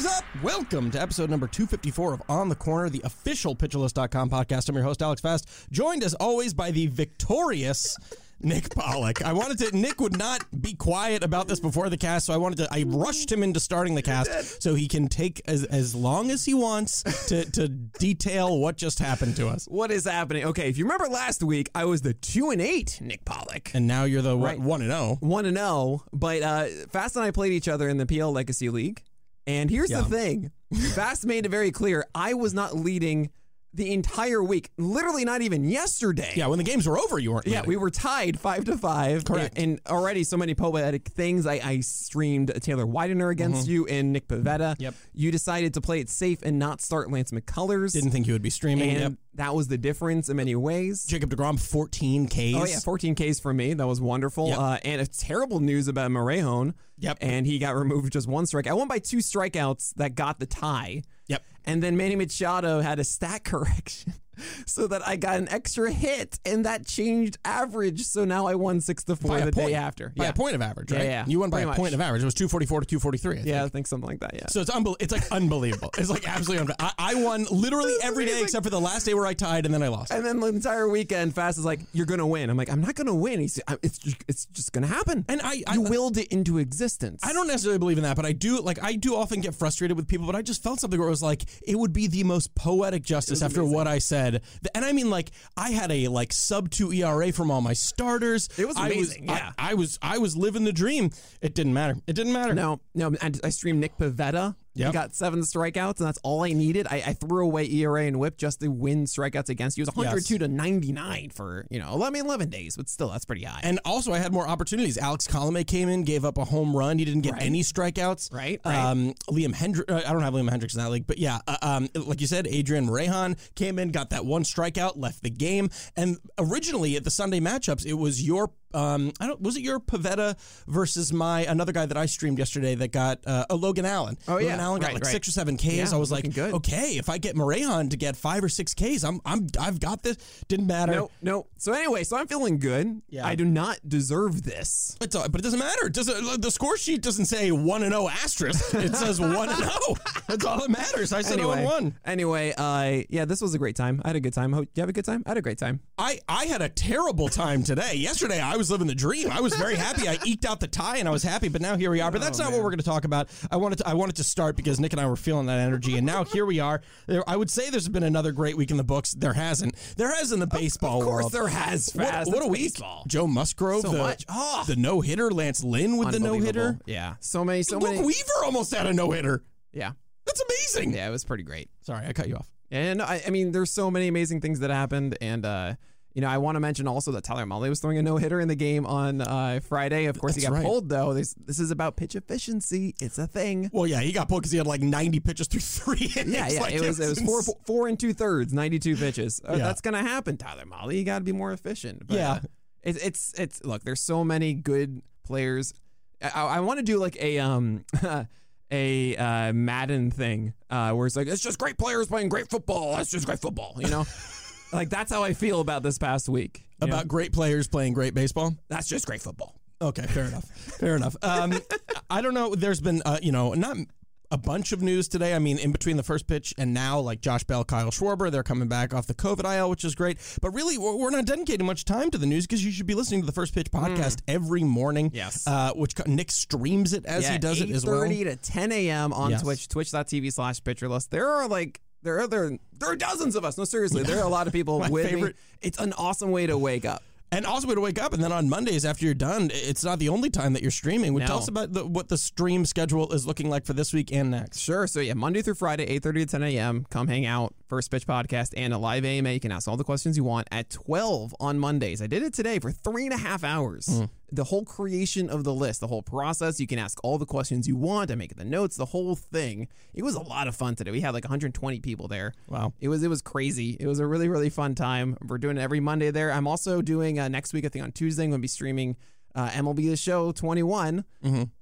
Is up? Welcome to episode number 254 of On the Corner, the official pitcherlist.com podcast. I'm your host, Alex Fast, joined as always by the victorious Nick Pollack. I wanted to, Nick would not be quiet about this before the cast, so I wanted to, I rushed him into starting the cast so he can take as, as long as he wants to, to detail what just happened to us. What is happening? Okay, if you remember last week, I was the two and eight Nick Pollack. And now you're the Right. 1 and oh. 0. One and zero, but uh, Fast and I played each other in the PL Legacy League. And here's Yeah. the thing: Fast made it very clear I was not leading the entire week. Literally, not even yesterday. Yeah, when the games were over, you weren't. Yeah, leading. we were tied five to five. Correct. And already so many poetic things. I, I streamed Taylor Widener against you and Nick Pivetta. Mm-hmm. Yep. You decided to play it safe and not start Lance McCullers. Didn't think you would be streaming. and Yep. That was the difference in many ways. Jacob DeGrom, 14 Ks. Oh yeah, 14 Ks for me. That was wonderful. Yep. Uh, and a terrible news about Morejon. Yep. And he got removed just one strike. I won by two strikeouts that got the tie. Yep. And then Manny Machado had a stat correction so that I got an extra hit and that changed average. So now I won six to four By the point. day after. By yeah. a point of average, Yeah, right? yeah, You won by pretty a much. point of average. It was 244 to 243. I think. Yeah, I think something like that. Yeah. So it's unbel- It's like unbelievable. It's like absolutely unbelievable. I, I won literally every day amazing. except for the last day where I tied and then I lost. and then the entire weekend, Fast is like, "You're gonna win." I'm like, "I'm not gonna win." He's, "It's just, it's just gonna happen." And I, I you willed it into existence. I don't necessarily believe in that, but I do like I do often get frustrated with people. But I just felt something where it was like it would be the most poetic justice after what I said, and I mean like I had a like sub two ERA from all my starters. It was I amazing, I- yeah. I, was I was living the dream. It didn't matter. It didn't matter. No, no. I, I streamed Nick Pivetta. He got seven strikeouts, and that's all I needed. I, I threw away ERA and WHIP just to win strikeouts against you. It was 102 to 99 for you know 11, 11 days, but still that's pretty high. And also, I had more opportunities. Alex Colome came in, gave up a home run. He didn't get Right. any strikeouts. Right, right. Um, Liam Hendriks. I don't have Liam Hendriks in that league, but yeah, uh, um, like you said, Adrian Morejon came in, got that one strikeout, left the game. And originally at the Sunday matchups, it was your. Um, I don't. Was it your Pivetta versus my another guy that I streamed yesterday that got uh, a Logan Allen? Oh, yeah, Logan. Allen got Right, like right. six or seven Ks. Yeah, I was like, good. okay, if I get Morejon to get five or six Ks, I'm I'm I've got this. Didn't matter. no, no. So anyway, so I'm feeling good. Yeah. I do not deserve this. It's all, but it doesn't matter. It doesn't the score sheet doesn't say one and zero asterisk. It says one and zero. That's all that matters. I said zero Anyway, and one. anyway, uh, yeah, this was a great time. I had a good time. Did you have a good time? I had a great time. I I had a terrible time today. Yesterday I was living the dream. I was very happy. I eked out the tie and I was happy. But now here we are. But that's not what we're going to talk about. I wanted to I wanted to start because Nick and I were feeling that energy, and now here we are. There, I would say there's been another great week in the books. There hasn't. There has in the baseball Of course world. there has. What, Fast. what a week! baseball. Joe Musgrove, So the. Oh. the no hitter. Lance Lynn with the no hitter. Yeah. So many. So Luke many. Weaver almost had a no hitter. yeah. That's amazing. Yeah. It was pretty great. Sorry, I cut you off. And I, I mean, there's so many amazing things that happened, and uh, you know, I want to mention also that Tyler Mahle was throwing a no hitter in the game on uh, Friday. Of course, he got right. pulled though. This this is about pitch efficiency. It's a thing. Well, yeah, he got pulled because he had like 90 pitches through three innings. Yeah, yeah. Like, it was it was four four and two thirds, ninety two pitches. Uh, Yeah. That's gonna happen, Tyler Mahle. You got to be more efficient. But, Yeah. uh, it's it's it's look. There's so many good players. I, I want to do like a um a uh, Madden thing uh, where it's like it's just great players playing great football. That's just great football, you know. like that's how I feel about this past week. you know? About great players playing great baseball. that's just great football. Okay, fair enough. Fair enough. Um, I don't know. There's been, uh, you know, not a bunch of news today. I mean, in between the first pitch and now, like Josh Bell, Kyle Schwarber, they're coming back off the COVID IL, which is great. But really, we're not dedicating much time to the news because you should be listening to the first pitch podcast every morning. Mm. Yes. Uh, which Nick streams it as he does it as well. 8:30 to 10 a.m. on Yes. Twitch, twitch.tv slash pitcherlist. There are like there are there, there are dozens of us. No, seriously, there are a lot of people with favorite- me. It's an awesome way to wake up. And also way to wake up, and then on Mondays after you're done, it's not the only time that you're streaming. Would No. Tell us about the, what the stream schedule is looking like for this week and next. Sure. So yeah, Monday through Friday, 8:30 to 10 a.m. Come hang out. First pitch podcast and a live AMA. You can ask all the questions you want at 12 on Mondays. I did it today for three and a half hours. Hmm. The whole creation of the list, the whole process. You can ask all the questions you want. I make the notes, the whole thing. It was a lot of fun today. We had like 120 people there. Wow. It was it was crazy. It was a really really fun time. We're doing it every Monday there. I'm also doing uh, next week. I think on Tuesday I'm going to be streaming uh, MLB The Show 21.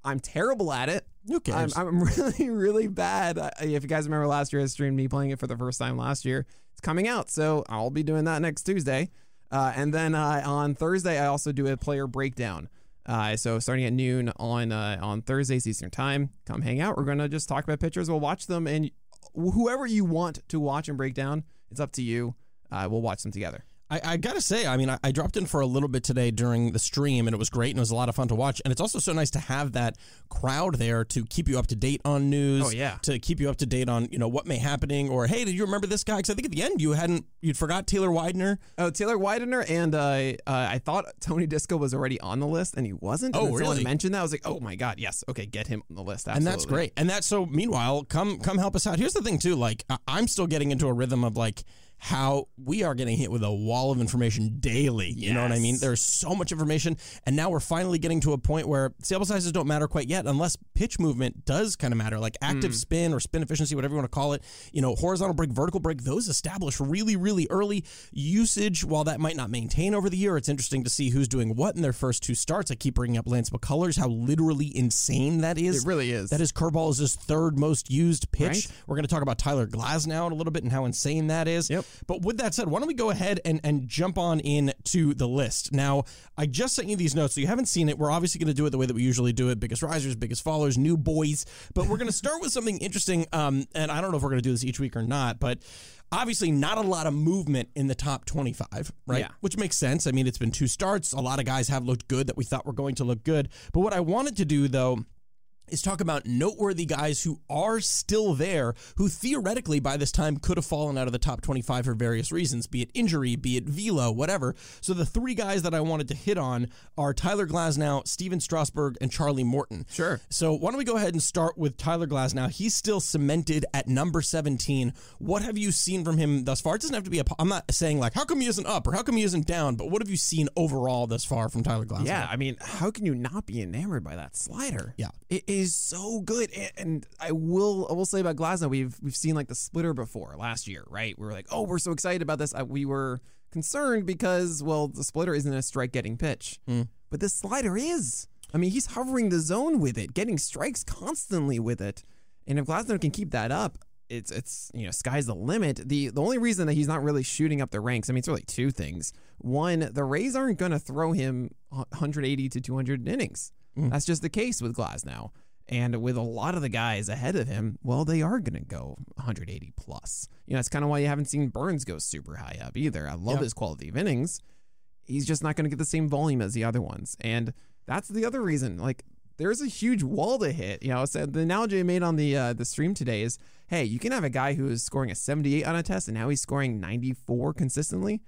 I'm terrible at it. Mm-hmm. Who cares? I'm, I'm really really bad. I, if you guys remember last year, I streamed me playing it for the first time last year. It's coming out, so I'll be doing that next Tuesday. Uh, and then uh, on Thursday, I also do a player breakdown. Uh, so starting at noon on uh, on Thursdays Eastern Time, come hang out. We're gonna just talk about pictures. We'll watch them, and whoever you want to watch and break down, it's up to you. Uh, we'll watch them together. I, I gotta say, I mean, I, I dropped in for a little bit today during the stream, and it was great, and it was a lot of fun to watch. And it's also so nice to have that crowd there to keep you up to date on news. Oh, yeah. to keep you up to date on you know what may happening, or hey, did you remember this guy? Because I think at the end you hadn't you'd forgot Taylor Widener. Oh, Taylor Widener, and uh, uh, I thought Tony Disco was already on the list, and he wasn't. Oh, and someone really? mentioned that. I was like, oh my god, yes, okay, get him on the list. and that's great. And that's so. Meanwhile, come come help us out. Here's the thing too. Like I, I'm still getting into a rhythm of like how we are getting hit with a wall of information daily. You know what I mean? There's so much information, and now we're finally getting to a point where sample sizes don't matter quite yet, unless pitch movement does kind of matter, like active hmm. spin or spin efficiency, whatever you want to call it. You know, horizontal break, vertical break, those establish really, really early. Usage, while that might not maintain over the year, it's interesting to see who's doing what in their first two starts. I keep bringing up Lance McCullers, how literally insane that is. It really is. That his curveball is his third most used pitch. Right. We're going to talk about Tyler Glasnow in a little bit and how insane that is. Yep. But with that said, why don't we go ahead and, and jump on in to the list? Now, I just sent you these notes, so you haven't seen it. We're obviously going to do it the way that we usually do it biggest risers, biggest followers, new boys. But we're going to start with something interesting. Um, and I don't know if we're going to do this each week or not, but obviously not a lot of movement in the top 25, right? Yeah. Which makes sense. I mean, it's been two starts. A lot of guys have looked good that we thought were going to look good. But what I wanted to do, though, is talk about noteworthy guys who are still there, who theoretically by this time could have fallen out of the top 25 for various reasons, be it injury, be it velo, whatever. So the three guys that I wanted to hit on are Tyler Glasnow, Stephen Strasburg, and Charlie Morton. Sure. So why don't we go ahead and start with Tyler Glasnow? He's still cemented at number 17. What have you seen from him thus far? It doesn't have to be a. I'm not saying like how come he isn't up or how come he isn't down, but what have you seen overall thus far from Tyler Glasnow? Yeah, I mean, how can you not be enamored by that slider? Yeah. it is so good. And, and I will, I will say about Glasnow, we've we've seen like the splitter before last year, right? We were like, oh, we're so excited about this. We were concerned because, well, the splitter isn't a strike-getting pitch, hmm. but this slider is. I mean, he's hovering the zone with it, getting strikes constantly with it. And if Glasnow can keep that up, it's it's you know sky's the limit. The the only reason that he's not really shooting up the ranks, I mean, it's really two things. One, the Rays aren't going to throw him 180 to 200 innings. Hmm. That's just the case with Glasnow. And with a lot of the guys ahead of him, well, they are going to go 180 plus. You know, that's kind of why you haven't seen Burnes go super high up either. I love Yeah. his quality of innings. He's just not going to get the same volume as the other ones. And that's the other reason. Like, there's a huge wall to hit. You know, so the analogy I made on the uh, the stream today is, hey, you can have a guy who is scoring a 78 on a test, and now he's scoring 94 consistently.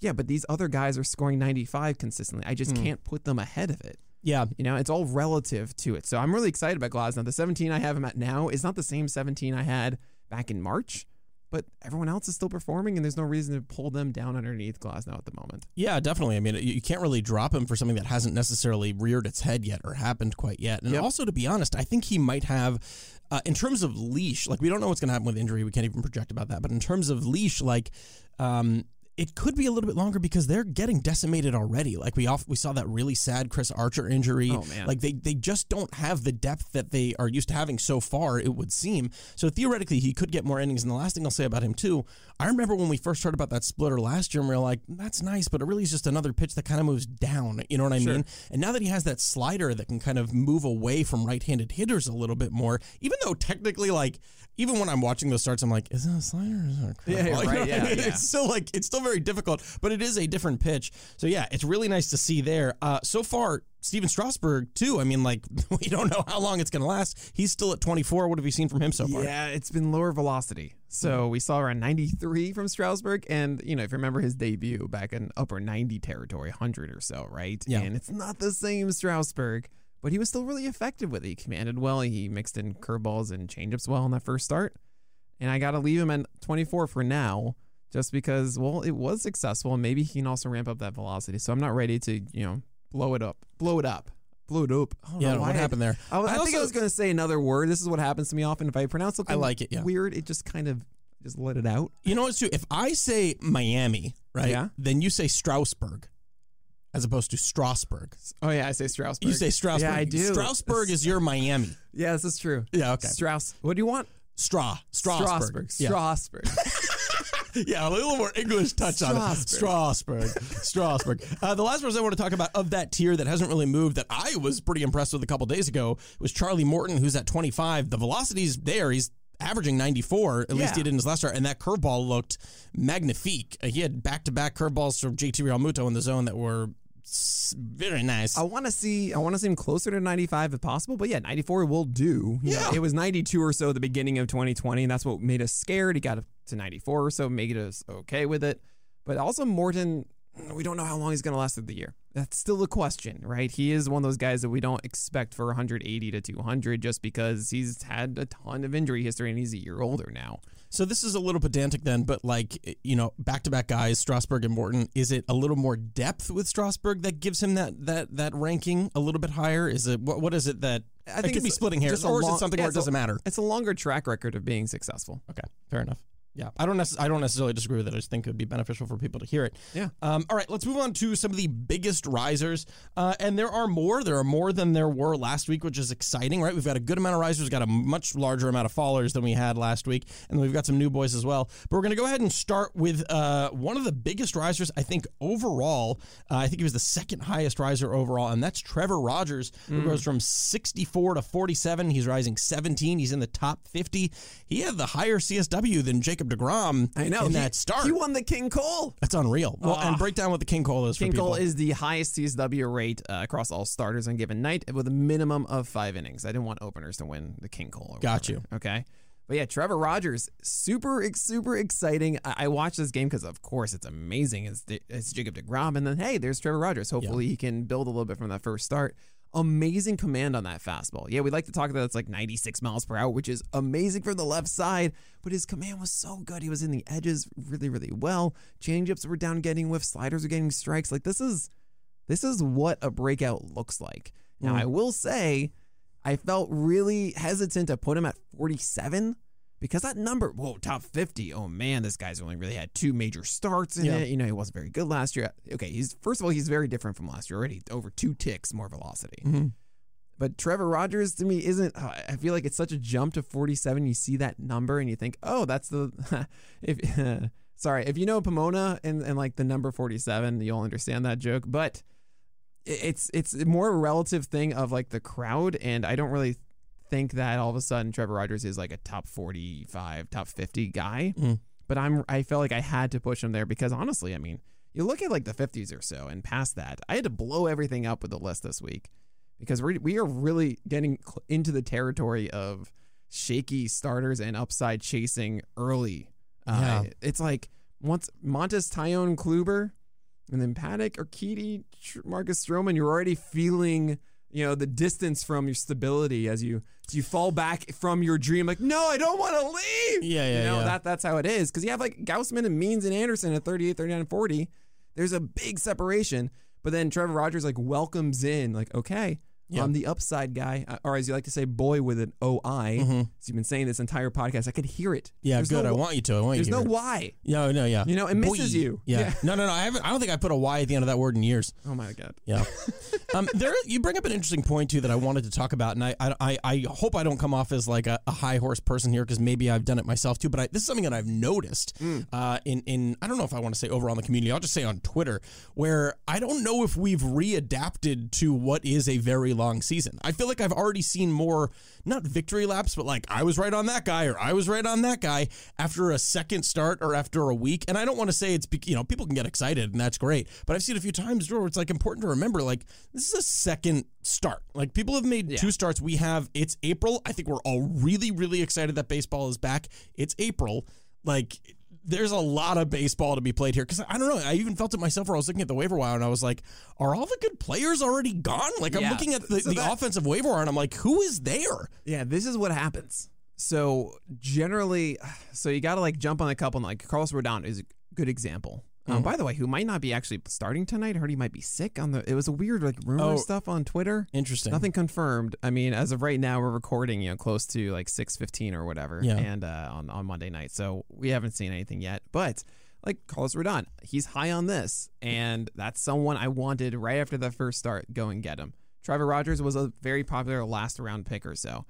Yeah, but these other guys are scoring 95 consistently. I just can't put them ahead of it. Yeah. You know, it's all relative to it. So I'm really excited about Glasnow. The 17 I have him at now is not the same 17 I had back in March, but everyone else is still performing, and there's no reason to pull them down underneath Glasnow at the moment. Yeah, definitely. I mean, you can't really drop him for something that hasn't necessarily reared its head yet or happened quite yet. And Yep. also, to be honest, I think he might have, uh, in terms of leash, like we don't know what's going to happen with injury. We can't even project about that. But in terms of leash, like, um, it could be a little bit longer because they're getting decimated already. Like we off, we saw that really sad Chris Archer injury. Oh, man. Like they they just don't have the depth that they are used to having so far. It would seem so theoretically he could get more innings. And the last thing I'll say about him too, I remember when we first heard about that splitter last year, and we were like, that's nice, but it really is just another pitch that kind of moves down. You know what I mean? And now that he has that slider that can kind of move away from right-handed hitters a little bit more, even though technically like. Even when I'm watching those starts, I'm like, is that a slider or is that a curveball? Yeah, You know right, I yeah, mean? yeah. It's still like it's still very difficult, but it is a different pitch. So yeah, it's really nice to see there. Uh, so far, Stephen Strasburg too. I mean, like we don't know how long it's going to last. He's still at 24. What have you seen from him so far? Yeah, it's been lower velocity. So we saw around 93 from Strasburg. And, you know, if you remember his debut back in upper 90 territory, 100 or so, right? Yeah. And it's not the same Strasburg, but he was still really effective with it. He commanded well. He mixed in curveballs and changeups well in that first start. And I got to leave him at 24 for now just because, well, it was successful. And maybe he can also ramp up that velocity. So I'm not ready to, you know, blow it up. Blow it up. Blow it up. I don't Yeah, know what I- happened there? I, was- I I think I was going to say another word. This is what happens to me often. If I pronounce something I like it, yeah. weird, it just kind of just let it out. You know what's true? If I say Miami, right? Yeah. Then you say Strasburg, as opposed to Strasbourg. Oh yeah, I say Strasbourg. You say Strasbourg. Yeah, I do. Strasburg is your Miami. Yeah, this is true. Yeah. Okay. Strauss. What do you want? Straw. Strasburg. Strasburg. Yeah. Strasburg. Yeah, a little more English touch on it. Strasbourg. Strasburg. Strasburg. Uh, the last person I want to talk about of that tier that hasn't really moved that I was pretty impressed with a couple days ago was Charlie Morton, who's at 25. The velocity's there. He's averaging 94, at least he did in his last start, and that curveball looked magnifique. Uh, he had back-to-back curveballs from JT Realmuto in the zone that were s- very nice. I want to see. I want to see him closer to 95 if possible. But yeah, 94 will do. You know, Yeah. it was 92 or so at the beginning of 2020, and that's what made us scared. He got up to 94 or so, made us okay with it. But also Morton, we don't know how long he's going to last through the year. That's still a question, right? He is one of those guys that we don't expect for 180 to 200 just because he's had a ton of injury history and he's a year older now. So this is a little pedantic then, but like you know, back-to-back guys, Strasburg and Morton. Is it a little more depth with Strasburg that gives him that that that ranking a little bit higher? Is it what what is it that I think it could be splitting hairs, a or is it something yeah, where it doesn't matter? It's a longer track record of being successful. Okay, fair enough. Yeah, I don't necess- I don't necessarily disagree with it. I just think it would be beneficial for people to hear it. Yeah. Um, all right, let's move on to some of the biggest risers, uh, and there are more. There are more than there were last week, which is exciting, right? We've got a good amount of risers, got a much larger amount of fallers than we had last week, and we've got some new boys as well. But we're going to go ahead and start with uh, one of the biggest risers, I think overall. Uh, I think he was the second highest riser overall, and that's Trevor Rogers, who Mm. goes from 64 to 47. He's rising 17. He's in the top 50. He had the higher CSW than Jacob Degrom. I know in he, that start. He won the King Cole. That's unreal. Well, and Ah. break down what the King Cole is King. Cole is the highest CSW rate uh, across all starters on a given night with a minimum of five innings. I didn't want openers to win the King Cole. Got whatever, Okay. But yeah, Trevor Rogers, super, super exciting. I, I watched this game because, of course, it's amazing. It's, it's Jacob DeGrom, and then hey, there's Trevor Rogers. Hopefully, he can build a little bit from that first start. Amazing command on that fastball. Yeah, we like to talk about it's like 96 miles per hour, which is amazing from the left side. But his command was so good. He was in the edges really, really well. Changeups were down getting whiffs. Sliders were getting strikes. Like this is this is what a breakout looks like. Now, Mm. I will say, I felt really hesitant to put him at 47 because that number, whoa, top 50. Oh man, this guy's only really had two major starts in Yeah. it. You know, he wasn't very good last year. Okay, he's first of all, he's very different from last year already. Over two ticks more velocity. Mhm. But Trevor Rogers to me isn't. uh, I feel like it's such a jump to 47. You see that number and you think, oh, that's the. if sorry, if you know Pomona and, and like the number 47, you'll understand that joke. But it- it's it's more a relative thing of like the crowd, and I don't really think that all of a sudden Trevor Rogers is like a top 45, top 50 guy. Mm. But I'm I felt like I had to push him there because honestly, I mean, you look at like the 50s or so and past that, I had to blow everything up with the list this week because we we are really getting into the territory of shaky starters and upside chasing early. Uh, it's like once Montas Taillon Kluber and then Paddack or Keedy, Marcus Stroman, you're already feeling you know the distance from your stability as you as you fall back from your dream. Like, no, I don't want to leave. Yeah, yeah, you know yeah. that that's how it is because you have like Gausman and Means and Anderson at 38, 39, and 40. There's a big separation, but then Trevor Rogers like welcomes in like, okay, Yeah. On the upside, guy, uh, or as you like to say, boy with an O I. As you've been saying this entire podcast, I could hear it. Mm-hmm. Yeah, There's good. no I want you to. I want you to. no it. Y. Yeah, no, yeah. You know, it misses Boy. you. Yeah. Yeah. No, no, no. I haven't. I don't think I put a Y at the end of that word in years. Oh my god. Yeah. um, there, you bring up an interesting point too that I wanted to talk about, and I, I, I, I hope I don't come off as like a, a high horse person here because maybe I've done it myself too. But I, this is something that I've noticed uh, in, in I don't know if I want to say overall in the community. I'll just say on Twitter, where I don't know if we've readapted to what is a very long season. I feel like I've already seen more, not victory laps, but like I was right on that guy or I was right on that guy after a second start or after a week. And I don't want to say it's, you know people can get excited and that's great, but I've seen a few times where it's like important to remember like this is a second start. Like people have made two starts. We have it's April. I think we're all really really excited that baseball is back. It's April. Like there's a lot of baseball to be played here because I don't know. I even felt it myself where I was looking at the waiver wire and I was like, are all the good players already gone? Like I'm Yeah. looking at the, So the that- offensive waiver wire and I'm like, who is there? Yeah, this is what happens. So generally, so you got to like jump on a couple. Like Carlos Rodon is a good example. Um, Mm-hmm. by the way, who might not be actually starting tonight. I heard he might be sick. On the it was a weird like rumor Oh. stuff on Twitter. Interesting. Nothing confirmed. I mean, as of right now, we're recording, you know, close to like six fifteen or whatever, Yeah. and uh, on on Monday night. So we haven't seen anything yet. But like Carlos Rodon, he's high on this, and that's someone I wanted right after the first start. Go and get him. Trevor Rogers was a very popular last round pick or so.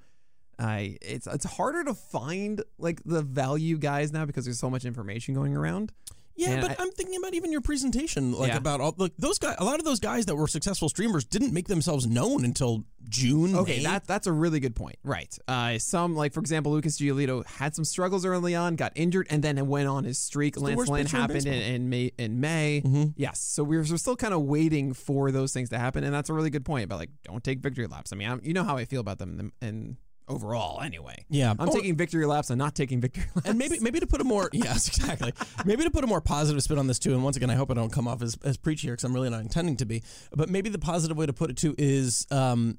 I it's it's harder to find like the value guys now because there's so much information going around. Yeah, And but I- am thinking about even your presentation, like Yeah. about all like those guys. A lot of those guys that were successful streamers didn't make themselves known until June. Okay, May. that that's a really good point. Right. Uh, some like for example, Lucas Giolito had some struggles early on, got injured, and then it went on his streak. Lance worst Lynn happened in, in May. In May, Mm-hmm. yes. So we're, we're still kind of waiting for those things to happen, and that's a really good point about like don't take victory laps. I mean, I'm, you know how I feel about them, and overall, anyway. yeah. I'm Oh, taking victory laps and not taking victory laps. and maybe maybe to put a more yes exactly maybe to put a more positive spin on this too and once again i hope i don't come off as, as preachy here because i'm really not intending to be but maybe the positive way to put it too is um,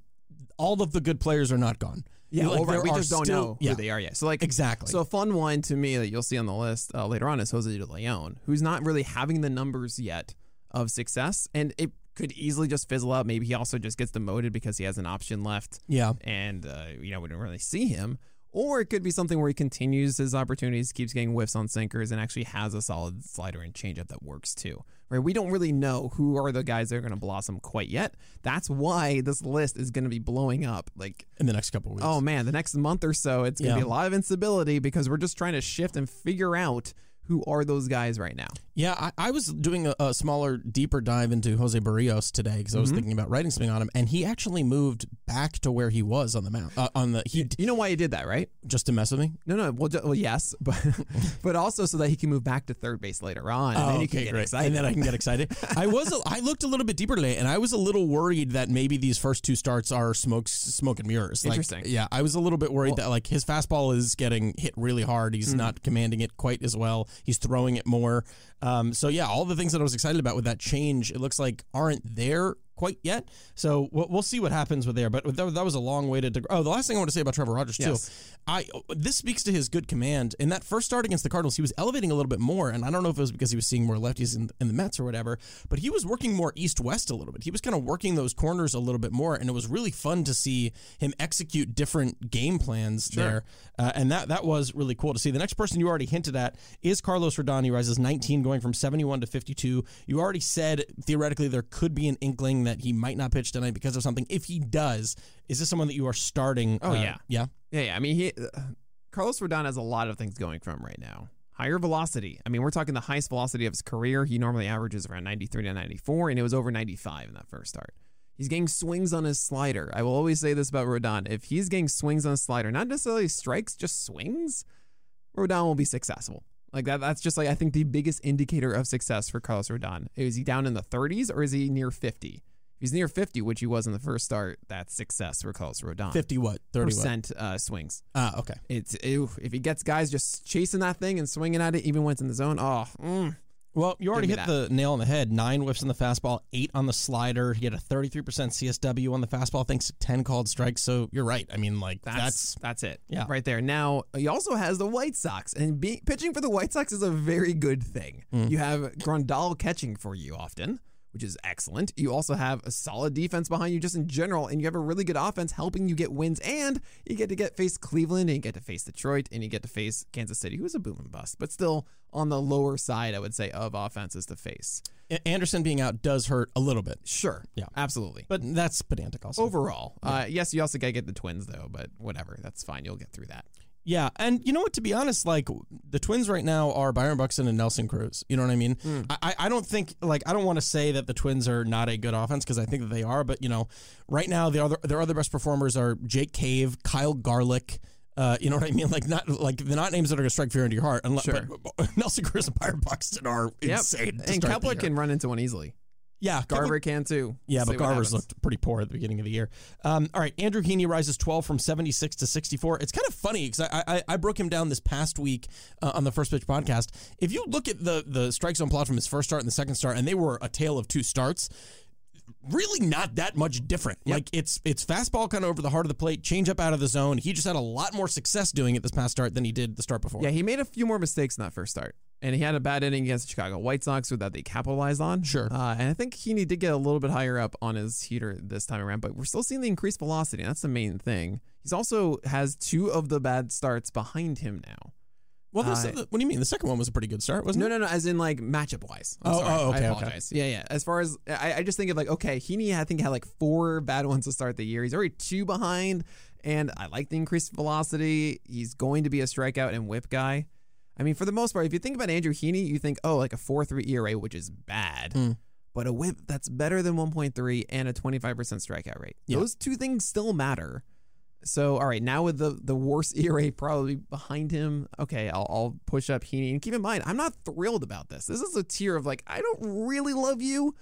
all of the good players are not gone Yeah, Like, well, right, we are just don't still- know yeah who they are yet. So like Exactly. So a fun one to me that you'll see on the list uh, later on is Jose de Leon, who's not really having the numbers yet of success, and it could easily just fizzle out. Maybe he also just gets demoted because he has an option left, yeah and uh, you know we don't really see him. Or it could be something where he continues his opportunities, keeps getting whiffs on sinkers, and actually has a solid slider and changeup that works too. Right? We don't really know who are the guys that are going to blossom quite yet. That's why this list is going to be blowing up. Like in the next couple of weeks Oh man, the next month or so, it's gonna Yeah. be a lot of instability because we're just trying to shift and figure out who are those guys right now. Yeah, I, I was doing a, a smaller, deeper dive into Jose Berrios today because I Mm-hmm. was thinking about writing something on him, and he actually moved back to where he was on the mount. Uh, on the he You know why he did that, right? just to mess with me. No, no. Well, well yes, but but also so that he can move back to third base later on, and then you can get excited. And then I can get excited. I was a, I looked a little bit deeper today, and I was a little worried that maybe these first two starts are smoke smoke and mirrors. Like, Interesting. Yeah, I was a little bit worried that like his fastball is getting hit really hard. He's Mm-hmm. not commanding it quite as well. He's throwing it more. Um, so yeah, all the things that I was excited about with that change, it looks like aren't there quite yet. So we'll, we'll see what happens with there. But that, that was a long way to. dig- Oh, the last thing I want to say about Trevor Rogers too. Yes. I this speaks to his good command. In that first start against the Cardinals, he was elevating a little bit more, and I don't know if it was because he was seeing more lefties in, in the Mets or whatever, but he was working more east west a little bit. He was kind of working those corners a little bit more, and it was really fun to see him execute different game plans there, uh, and that that was really cool to see. The next person you already hinted at is Carlos Rodon. He rises 19, going from 71 to 52. You already said theoretically there could be an inkling that he might not pitch tonight because of something. If he does, is this someone that you are starting? Oh, uh, yeah. yeah. Yeah, yeah. I mean, he uh, Carlos Rodon has a lot of things going for him right now. Higher velocity. I mean, we're talking the highest velocity of his career. He normally averages around 93 to 94, and it was over 95 in that first start. He's getting swings on his slider. I will always say this about Rodon. If he's getting swings on his slider, not necessarily strikes, just swings, Rodon will be successful. Like that, that's just like I think the biggest indicator of success for Carlos Rodon. Is he down in the 30s or is he near 50? If he's near 50, which he was in the first start, that's success for Carlos Rodon. 50 what? 30 what? percent uh, swings. Ah, okay. It's ew, if he gets guys just chasing that thing and swinging at it, even when it's in the zone. Oh, mm. Well, you already hit the nail on the head. Nine whiffs on the fastball, eight on the slider. He had a 33% CSW on the fastball thanks to 10 called strikes. So you're right. I mean, like, that's that's, that's, it. Yeah. right there. Now he also has the White Sox, and be, pitching for the White Sox is a very good thing. Mm. You have Grandal catching for you often. Which is excellent. You also have a solid defense behind you just in general, and you have a really good offense helping you get wins. And you get to get face Cleveland, and you get to face Detroit, and you get to face Kansas City, who is a boom and bust, but still on the lower side, I would say, of offenses to face. Anderson being out does hurt a little bit, Sure. Yeah. Absolutely. but that's pedantic also. Overall, uh, yes, you also got to get the Twins, though, but whatever. That's fine. You'll get through that. Yeah, and you know what? To be honest, like the Twins right now are Byron Buxton and Nelson Cruz. You know what I mean? I, I- I don't think like I don't want to say that the Twins are not a good offense because I think that they are. But you know, right now the other their other best performers are Jake Cave, Kyle Garlick. Uh, you know what I mean? Like not like they're not names that are going to strike fear into your heart. Unless, Sure. Nelson Cruz and Byron Buxton are Yep. insane. And the Kepler can run into one easily. Yeah, Garver can too. Yeah, See but Garver's looked pretty poor at the beginning of the year. Um, all right, Andrew Heaney rises 12 from 76 to 64. It's kind of funny because I, I I broke him down this past week uh, on the First Pitch podcast. If you look at the the strike zone plot from his first start and the second start, and they were a tale of two starts. Really, not that much different. Like it's it's fastball kind of over the heart of the plate, change up out of the zone. He just had a lot more success doing it this past start than he did the start before. Yeah, he made a few more mistakes in that first start. And he had a bad inning against the Chicago White Sox that they capitalized on. Sure. Uh, and I think Heaney did get a little bit higher up on his heater this time around, but we're still seeing the increased velocity. And that's the main thing. He's also has two of the bad starts behind him now. Well, this, Uh, what do you mean? The second one was a pretty good start, wasn't No, it? no, no. No. As in like matchup wise. Oh, oh, okay, I okay. apologize. Yeah, yeah. As far as I, I just think of like, okay, Heaney, I think had like four bad ones to start the year. He's already two behind, and I like the increased velocity. He's going to be a strikeout and whip guy. I mean, for the most part, if you think about Andrew Heaney, you think, oh, like a four three ERA, which is bad. Hmm. But a whip that's better than 1.3 and a 25% strikeout rate. Yeah. Those two things still matter. So, all right, now with the the worst ERA probably behind him, okay, I'll, I'll push up Heaney. And keep in mind, I'm not thrilled about this. This is a tier of like, I don't really love you,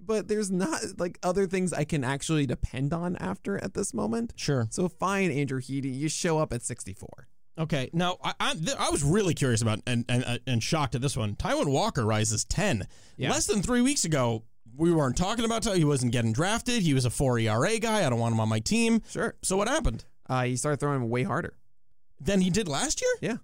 but there's not like other things I can actually depend on after at this moment. Sure. So, fine, Andrew Heaney, you show up at 64. Okay, now I, I, th- I was really curious about and, and uh, and shocked at this one. Taijuan Walker rises ten. Yeah. Less than three weeks ago, we weren't talking about. Ty- He wasn't getting drafted. He was a four ERA guy. I don't want him on my team. Sure. So what happened? Uh, he started throwing way harder. than he did last year. Yeah.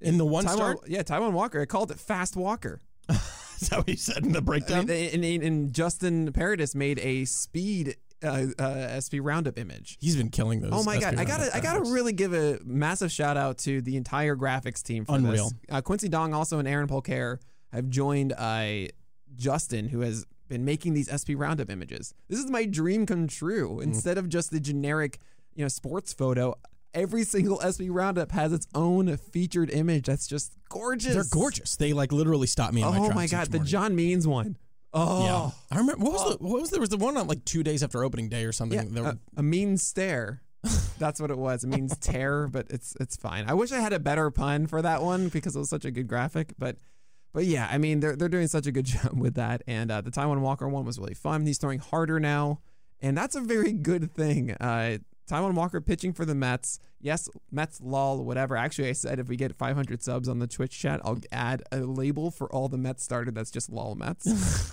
In the one Taijuan, start. yeah, Taijuan Walker. I called it Fast Walker. Is that what he said in the I breakdown? mean, and, and, and Justin Paradis made a speed uh, uh, SP Roundup image. He's been killing those. Oh my god! SP I gotta, Roundup I gotta really give a massive shout out to the entire graphics team for Unreal. this. Uh, Quincy Dong also and Aaron Polcare have joined uh, Justin, who has been making these SP Roundup images. This is my dream come true. Mm. Instead of just the generic, you know, sports photo, every single SP Roundup has its own featured image. That's just gorgeous. They're gorgeous. They like literally stopped me. In my Oh my each god, the. John Means one. Oh. Yeah, I remember. What was the? What was there was the one on like two days after opening day or something. Yeah, There- a, a mean stare. That's what it was. It means terror, but it's it's fine. I wish I had a better pun for that one because it was such a good graphic. But but yeah, I mean they're they're doing such a good job with that. And uh, the Taijuan Walker one was really fun. He's throwing harder now, and that's a very good thing. Uh, Taijuan Walker pitching for the Mets. Yes, Mets lol, whatever. Actually, I said if we get 500 subs on the Twitch chat, I'll add a label for all the Mets started that's just lol Mets.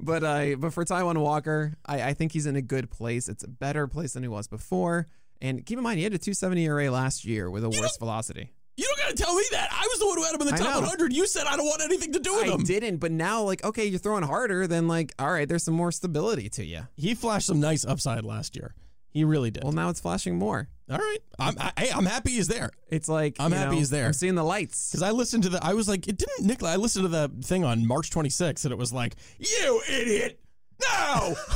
but uh, but for Taijuan Walker, I, I think he's in a good place. It's a better place than he was before. And keep in mind, he had a 270 ERA last year with a worse velocity. You don't gotta tell me that. I was the one who had him in the I top know. 100. You said I don't want anything to do with him. I him. didn't, but now, like, okay, you're throwing harder, then, like, all right, there's some more stability to you. He flashed some nice upside last year. He really did. Well, now it's flashing more. All right, I'm I, hey, I'm happy he's there It's like, I'm happy know, he's there. I'm seeing the lights. because I listened to the. I was like, it didn't Nicola. I listened to the thing on March 26th, and it was like, you idiot. No,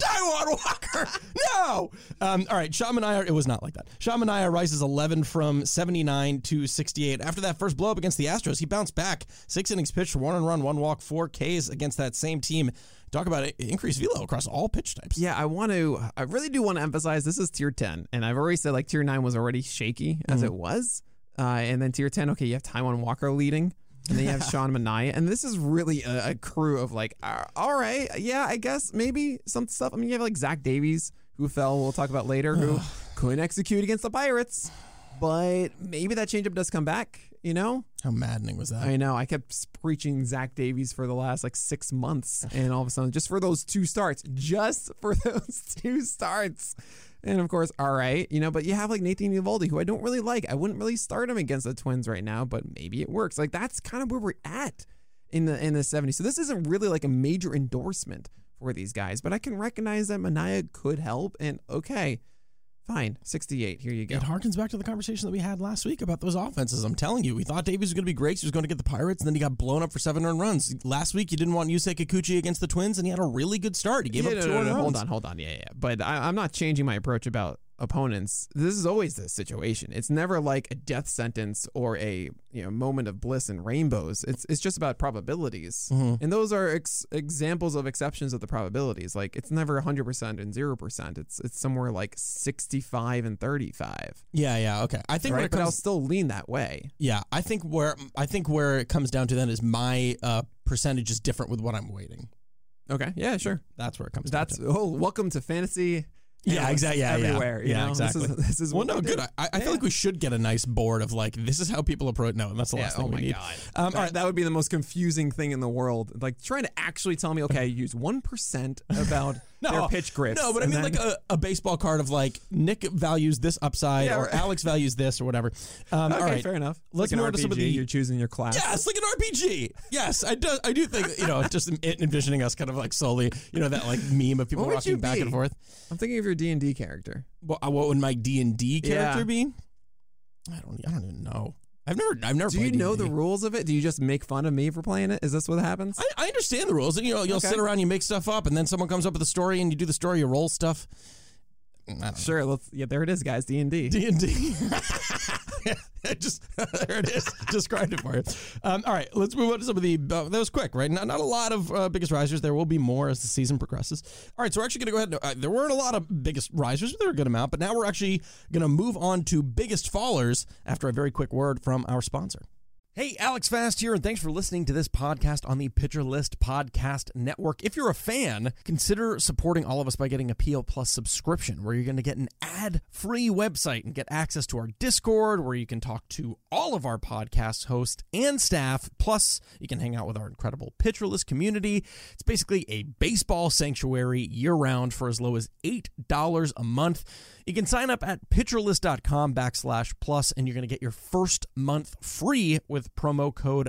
Taijuan Walker. No. Um, all right, Sean Manaea. It was not like that. Sean Manaea rises 11 from 79 to 68. After that first blow up against the Astros, he bounced back. Six innings pitched, one and run, one walk, four Ks against that same team. Talk about it, increased velo across all pitch types. Yeah, I want to. I really do want to emphasize this is tier ten, and I've already said like tier nine was already shaky as it was, uh, and then tier ten. Okay, you have Taijuan Walker leading, and then you have Sean Manaea, and this is really a, a crew of like, uh, all right, yeah, I guess maybe some stuff. I mean, you have like Zach Davies who fell. We'll talk about later, who couldn't execute against the Pirates, but maybe that changeup does come back. You know, How maddening was that? I know. I kept preaching Zach Davies for the last like six months, and all of a sudden, just for those two starts, just for those two starts. And of course, all right, you know, but you have like Nathan Eovaldi, who I don't really like. I wouldn't really start him against the Twins right now, but maybe it works. Like that's kind of where we're at. in the in the 70s. So this isn't really like a major endorsement for these guys, but I can recognize that Manaea could help. And okay, fine, 68. Here you go. It harkens back to the conversation that we had last week about those offenses. I'm telling you, we thought Davies was going to be great. He was going to get the Pirates, and then he got blown up for seven earned runs. Last week, you didn't want Yusei Kikuchi against the Twins, and he had a really good start. He gave Yeah, up no, two no, no, runs. Hold on, hold on. Yeah, yeah. But I, I'm not changing my approach about opponents. This is always the situation. It's never like a death sentence or a you know moment of bliss and rainbows. It's it's just about probabilities, Mm-hmm. and those are ex- examples of exceptions of the probabilities. Like it's never 100 percent and zero percent. It's it's somewhere like 65 and 35. Yeah, yeah, okay. I think Right, but I'll still lean that way. yeah, I think where I think where it comes down to then is my uh, percentage is different with what I'm waiting Okay, yeah, sure. That's where it comes. That's down to. oh, welcome to fantasy. Yeah, exactly. Yeah, yeah. everywhere. You Yeah, know? exactly. This is, this is well, no, we good. I, I feel like we should get a nice board of like this is how people approach. No, and that's the last Yeah, thing oh we my need. God. Um, all right, that would be the most confusing thing in the world. Like trying to actually tell me, okay, use one percent about their pitch grips. No, but I mean then- like a, a baseball card of like Nick values this upside Yeah, or right. Alex values this or whatever. Um, okay, all right. fair enough. Let's like move an on to some of RPG, the- You're choosing your class. Yeah, it's like an RPG. Yes, I do. I do think you know, just envisioning us kind of like slowly, you know, that like meme of people What would you back and be? forth. I'm thinking of your D and D character. What, uh, what would my D and D character Yeah. be? I don't. I don't even know. I've never. I've never. Do you know the rules of it? Do you just make fun of me for playing it? Is this what happens? I, I understand the rules, and you know, you'll Okay. sit around, you make stuff up, and then someone comes up with a story, and you do the story, you roll stuff. Don't know. sure. Let's. Yeah, there it is, guys. D and D. D and D. Just there it is. Described it for you. Um, all right, let's move on to some of the. Uh, that was quick, right? Not, not a lot of uh, biggest risers. There will be more as the season progresses. All right, so we're actually going to go ahead. And, uh, there weren't a lot of biggest risers, there were a good amount. But now we're actually going to move on to biggest fallers after a very quick word from our sponsor. Hey, Alex Fast here, and thanks for listening to this podcast on the Pitcher List Podcast Network. If you're a fan, consider supporting all of us by getting a PL Plus subscription, where you're going to get an ad free website and get access to our Discord, where you can talk to all of our podcast hosts and staff. Plus, you can hang out with our incredible pitcherless community. It's basically a baseball sanctuary year round for as low as $8 a month. You can sign up at pitcherlist.com backslash plus, and you're going to get your first month free with promo code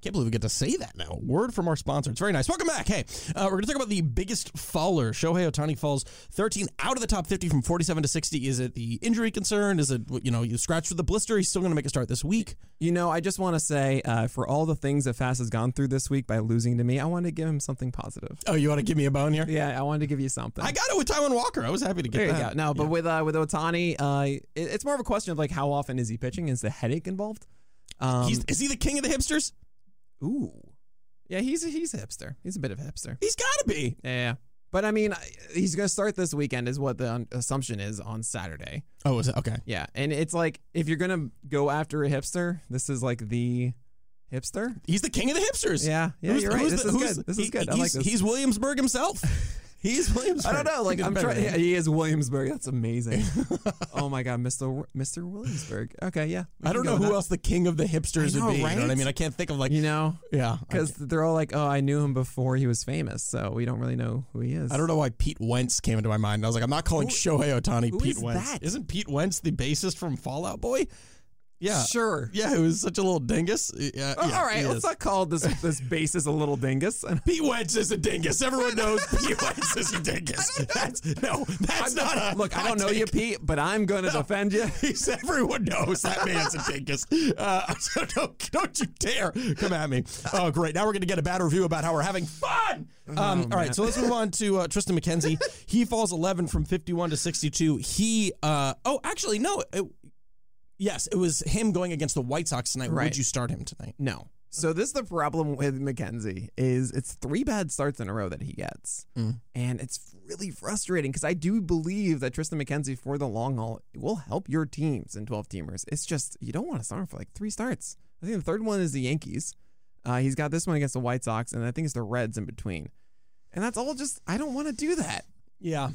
Can't believe we get to say that now. Word from our sponsor. It's very nice. Welcome back. Hey, uh, we're going to talk about the biggest faller. Shohei Ohtani falls 13 out of the top 50 from 47 to 60. Is it the injury concern? Is it, you know, you scratched with the blister? He's still going to make a start this week. You know, I just want to say, uh, for all the things that Fast has gone through this week by losing to me, I want to give him something positive. Oh, you want to give me a bone here? Yeah, I wanted to give you something. I got it with Taijuan Walker. I was happy to get there that. go. No, but Yeah. with uh, with Ohtani, uh, it, it's more of a question of like how often is he pitching? Is the headache involved? Um, is he the king of the hipsters? Ooh, yeah, he's a, he's a hipster. He's a bit of a hipster. He's got to be. Yeah, but I mean, he's gonna start this weekend, is what the assumption is on Saturday. Oh, is it? Okay. Yeah, and it's like if you're gonna go after a hipster, this is like the hipster. He's the king of the hipsters. Yeah, yeah, Who's- you're right. This the- is who's- good. This he- is good. I he's, like this. He's Williamsburg himself. he's Williamsburg. I don't know. Like I'm trying. Yeah, he is Williamsburg. That's amazing. oh my god, Mr. Mr. Williamsburg. Okay, yeah. I don't know who that. else the king of the hipsters know, would be. You know what I mean? I can't think of like You know, yeah. because they're all like, "Oh, I knew him before he was famous," so we don't really know who he is. I don't know why Pete Wentz came into my mind. I was like, I'm not calling Who- Shohei Ohtani Pete is Wentz. that? Isn't Pete Wentz the bassist from Fallout Boy? Yeah. Sure. Yeah, it was such a little dingus. Yeah, Oh, yeah, all right, he let's is. not call this this base as a little dingus. Pete Wentz is a dingus. Everyone knows Pete Wentz is a dingus. That's no, that's not a Look, I don't know you. Pete, but I'm going to defend you. He's everyone knows that man's a dingus. Uh, so don't don't you dare come at me. Oh, great! Now we're going to get a bad review about how we're having fun. Um, all right, so let's move on to uh, Triston McKenzie. he falls 11 from 51 to 62. He uh, oh, actually no. It, yes, it was him going against the White Sox tonight. Right. Would you start him tonight? No. So this is the problem with McKenzie is it's three bad starts in a row that he gets. Mm. And it's really frustrating because I do believe that Triston McKenzie for the long haul will help your teams in 12 teamers. It's just you don't want to start him for like three starts. I think the third one is the Yankees. Uh, he's got this one against the White Sox, and I think it's the Reds in between. And that's all just I don't want to do that. Yeah.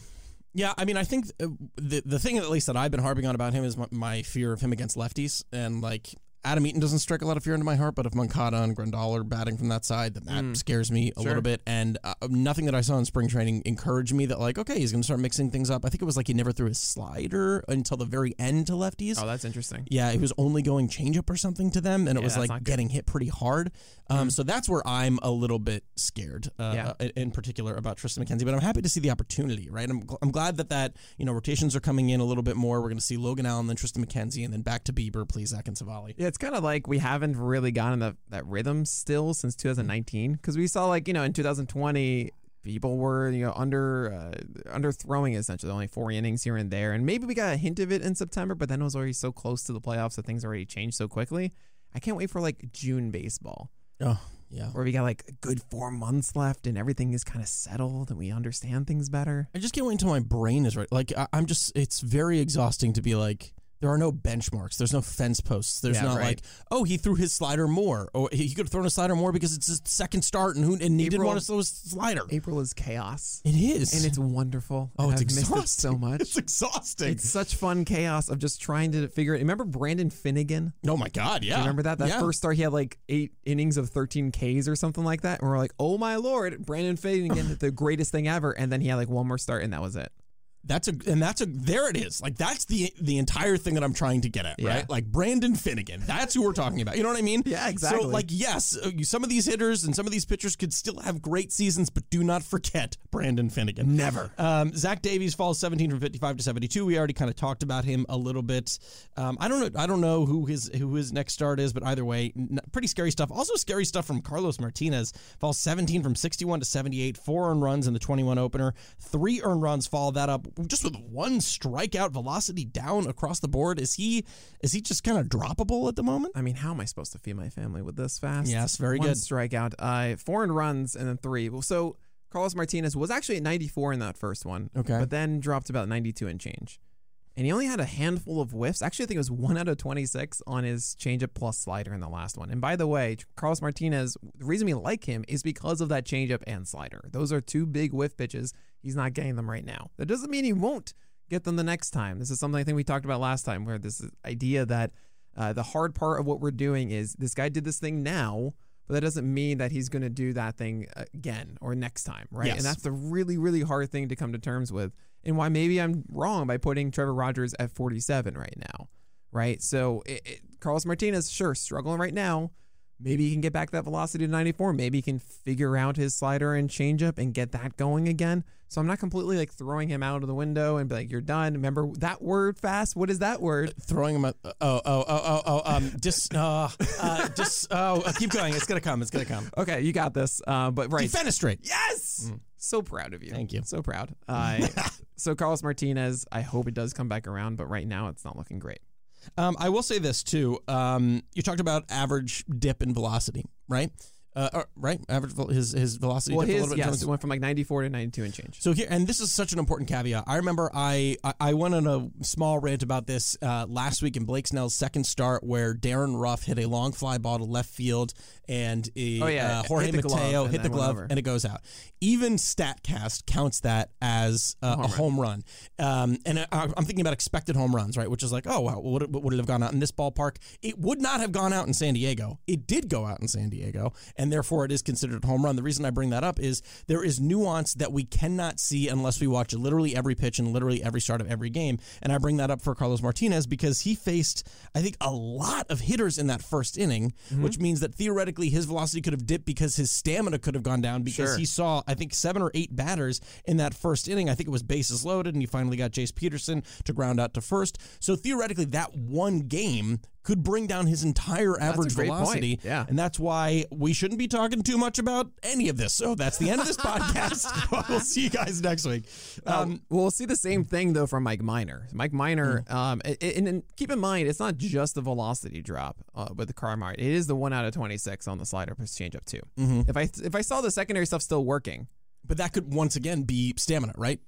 Yeah, I mean, I think uh, the the thing at least that I've been harping on about him is my, my fear of him against lefties, and like Adam Eaton doesn't strike a lot of fear into my heart, but if Moncada and Grandal are batting from that side, then that scares me a Sure. little bit. And uh, nothing that I saw in spring training encouraged me that like, okay, he's going to start mixing things up. I think it was like he never threw his slider until the very end to lefties. Oh, that's interesting. Yeah, he was only going changeup or something to them, and it Yeah, was like getting hit pretty hard. Um, So that's where I'm a little bit scared, uh, Yeah. uh, in particular about Triston McKenzie. But I'm happy to see the opportunity. Right, I'm, gl- I'm glad that that you know rotations are coming in a little bit more. We're going to see Logan Allen, then Triston McKenzie, and then back to Bieber, please, Zach and Civale. Yeah, it's kind of like we haven't really gotten the, that rhythm still since 2019 because we saw like you know in 2020 people were you know under uh, underthrowing essentially only four innings here and there and maybe we got a hint of it in September but then it was already so close to the playoffs that things already changed so quickly. I can't wait for like June baseball Oh, yeah. where we got like a good four months left and everything is kind of settled and we understand things better. I just can't wait until my brain is right. Like I, I'm just, it's very exhausting to be like. There are no benchmarks. There's no fence posts. There's Yeah, not right. like, oh, he threw his slider more, or he could have thrown a slider more because it's his second start, and who and he didn't want to throw his slider. April is chaos It is, and it's wonderful. oh, it's I've missed exhausting it so much. It's exhausting. It's such fun chaos of just trying to figure it. Remember Brandon Finnegan? oh my god, yeah. Do you remember that? That yeah. first start, he had like eight innings of 13 Ks or something like that. And we're like, oh my lord, Brandon Finnegan, the greatest thing ever. And then he had like one more start, and that was it. That's a and that's a there it is. Like that's the the entire thing that I'm trying to get at, Yeah. right? Like Brandon Finnegan. That's who we're talking about. You know what I mean? Yeah, exactly. So like yes, uh, some of these hitters and some of these pitchers could still have great seasons, but do not forget Brandon Finnegan. Never. Um, Zach Davies falls 17 from 55 to 72. We already kind of talked about him a little bit. Um, I don't know. I don't know who his who his next start is, but either way, n- pretty scary stuff. Also scary stuff from Carlos Martinez. Falls 17 from 61 to 78. Four earned runs in the 21 opener. Three earned runs follow that up just with one strikeout. Velocity down across the board. Is he is he just kind of droppable at the moment? I mean, how am I supposed to feed my family with this fast? Yes, very One good. strikeout, uh, four and runs, and then three. Well, so Carlos Martinez was actually at 94 in that first one. Okay. But then dropped about 92 and change. And he only had a handful of whiffs. Actually, I think it was one out of 26 on his changeup plus slider in the last one. And by the way, Carlos Martinez, the reason we like him is because of that changeup and slider. Those are two big whiff pitches. He's not getting them right now. That doesn't mean he won't get them the next time. This is something I think we talked about last time, where this idea that uh, the hard part of what we're doing is this guy did this thing now, but that doesn't mean that he's going to do that thing again or next time, right? Yes. And that's the really, really hard thing to come to terms with, and why maybe I'm wrong by putting Trevor Rogers at 47 right now, right? So it, it, Carlos Martinez, sure, struggling right now. Maybe he can get back that velocity to 94. Maybe he can figure out his slider and changeup and get that going again. So I'm not completely like throwing him out of the window and be like, "You're done." Remember that word fast? What is that word? Throwing him. A, oh oh oh oh oh. Um. Dis. Uh. uh dis. Oh. uh, keep going. It's gonna come. It's gonna come. Okay, you got this. Uh, but right, Defenestrate. Yes. So proud of you. Thank you. So proud. Uh, so Carlos Martinez, I hope it does come back around, but right now it's not looking great. Um, I will say this too. Um, you talked about average dip in velocity, right? Uh, uh, right, average his his velocity. Well, a his yes, it went from like 94 to 92 and change. So here, and this is such an important caveat. I remember I I, I went on a small rant about this uh, last week in Blake Snell's second start, where Darren Ruff hit a long fly ball to left field, and a, Oh, yeah, uh, Jorge hit the glove, Mateo and hit the glove, and it goes out. Even Statcast counts that as uh, a home run. Um, and I, I'm thinking about expected home runs, right? Which is like, oh, wow, would it, would it have gone out in this ballpark? It would not have gone out in San Diego. It did go out in San Diego, and therefore it is considered a home run. The reason I bring that up is there is nuance that we cannot see unless we watch literally every pitch and literally every start of every game. And I bring that up for Carlos Martinez because he faced, I think, a lot of hitters in that first inning, mm-hmm. which means that theoretically his velocity could have dipped because his stamina could have gone down because Sure. he saw, I think, seven or eight batters in that first inning. I think it was bases loaded, and he finally got Jace Peterson to ground out to first. So theoretically, that one game could bring down his entire average great point. velocity. Yeah. And that's why we shouldn't be talking too much about any of this. So that's the end of this podcast. we'll see you guys next week. Um, Um, we'll see the same thing though from Mike Minor. Mike Minor, um, a- a- and, and keep in mind it's not just the velocity drop uh, with the car It is the one out of twenty six on the slider plus changeup too. If I if I saw the secondary stuff still working, but that could once again be stamina, right?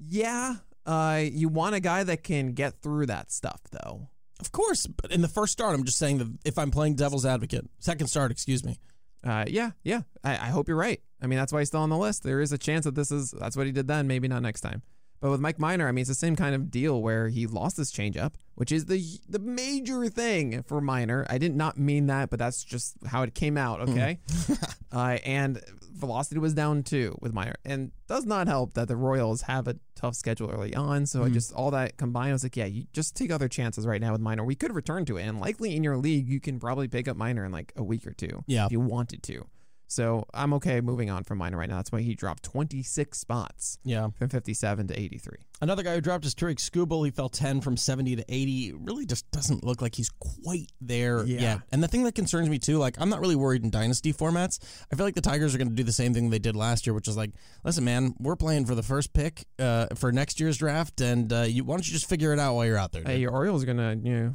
yeah, uh, you want a guy that can get through that stuff though. Of course. But in the first start, I'm just saying that if I'm playing devil's advocate, second start, excuse me. Uh, yeah, yeah. I, I hope you're right. I mean, that's why he's still on the list. There is a chance that this is that's what he did then. Maybe not next time. But with Mike Minor, I mean, it's the same kind of deal where he lost his changeup, which is the the major thing for Minor. I did not mean that, but that's just how it came out. Okay, uh, and velocity was down too with Minor, and does not help that the Royals have a tough schedule early on. So I just all that combined, I was like, yeah, you just take other chances right now with Minor. We could return to it, and likely in your league, you can probably pick up Minor in like a week or two, Yeah. if you wanted to. So I'm okay moving on from Minor right now. That's why he dropped 26 spots Yeah. from 57 to 83. Another guy who dropped is Tarik Skubal. He fell 10 from 70 to 80. Really just doesn't look like he's quite there Yeah. yet. And the thing that concerns me too, like I'm not really worried in dynasty formats. I feel like the Tigers are going to do the same thing they did last year, which is like, listen, man, we're playing for the first pick uh, for next year's draft, and uh, you, why don't you just figure it out while you're out there? dude? Hey, your Orioles are gonna you know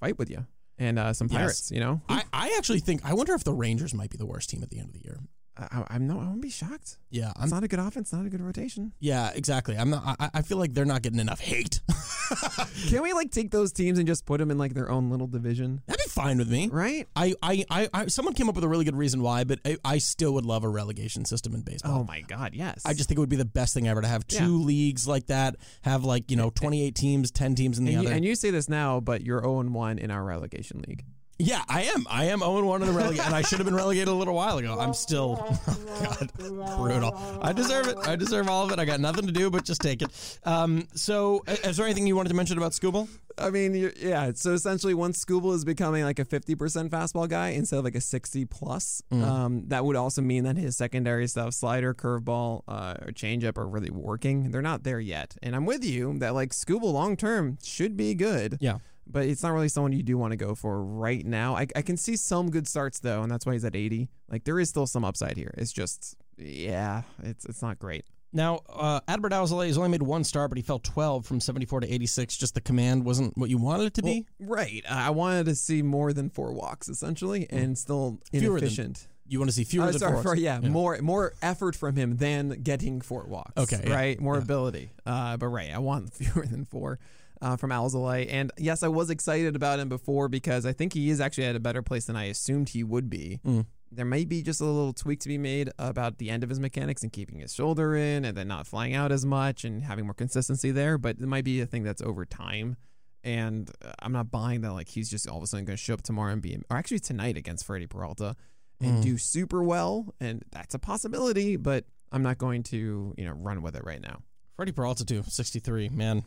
fight with you and uh, some Yes. Pirates. You know, I, I actually think I wonder if the Rangers might be the worst team at the end of the year. I, I'm no, I won't be shocked. Yeah, I'm It's not a good offense, not a good rotation. Yeah, exactly. I'm not. I, I feel like they're not getting enough hate. Can we like take those teams and just put them in like their own little division, That'd be fine with me. right? I, I, I, I, someone came up with a really good reason why, but I, I still would love a relegation system in baseball. Oh my God, yes. I just think it would be the best thing ever to have two Yeah. leagues like that. Have like you know twenty eight teams, ten teams in the and you, other. and you say this now, but you're 0 1 in our relegation league. Yeah, I am. I am zero one in the relegation, and I should have been relegated a little while ago. I'm still God, brutal. I deserve it. I deserve all of it. I got nothing to do but just take it. Um, so, uh, is there anything you wanted to mention about Skubal? I mean, you're, yeah. So essentially, once Skubal is becoming like a 50% fastball guy instead of like a 60 plus, um, that would also mean that his secondary stuff, slider, curveball, uh, or changeup, are really working. They're not there yet. And I'm with you that like Skubal long term should be good. Yeah. But it's not really someone you do want to go for right now. I, I can see some good starts though, and that's why he's at 80. Like there is still some upside here. It's just, yeah, it's it's not great. Now, uh, Adbert Alzolay has only made one start, but he fell 12 from 74 to 86. Just the command wasn't what you wanted it to be. Right. Uh, I wanted to see more than four walks essentially, and still Fewer than inefficient. You want to see fewer than sorry, four. for, yeah, more more effort from him than getting four walks. Okay, yeah, right, more ability. Uh, but right, I want fewer than four uh, from Alzolay. And yes, I was excited about him before because I think he is actually at a better place than I assumed he would be. Mm. There may be just a little tweak to be made about the end of his mechanics and keeping his shoulder in, and then not flying out as much and having more consistency there. But it might be a thing that's over time. And uh, I'm not buying that like he's just all of a sudden going to show up tomorrow and be, or actually tonight against Freddie Peralta and Mm. do super well, and that's a possibility. But I'm not going to, you know, run with it right now. Freddie Peralta too, 63. Man,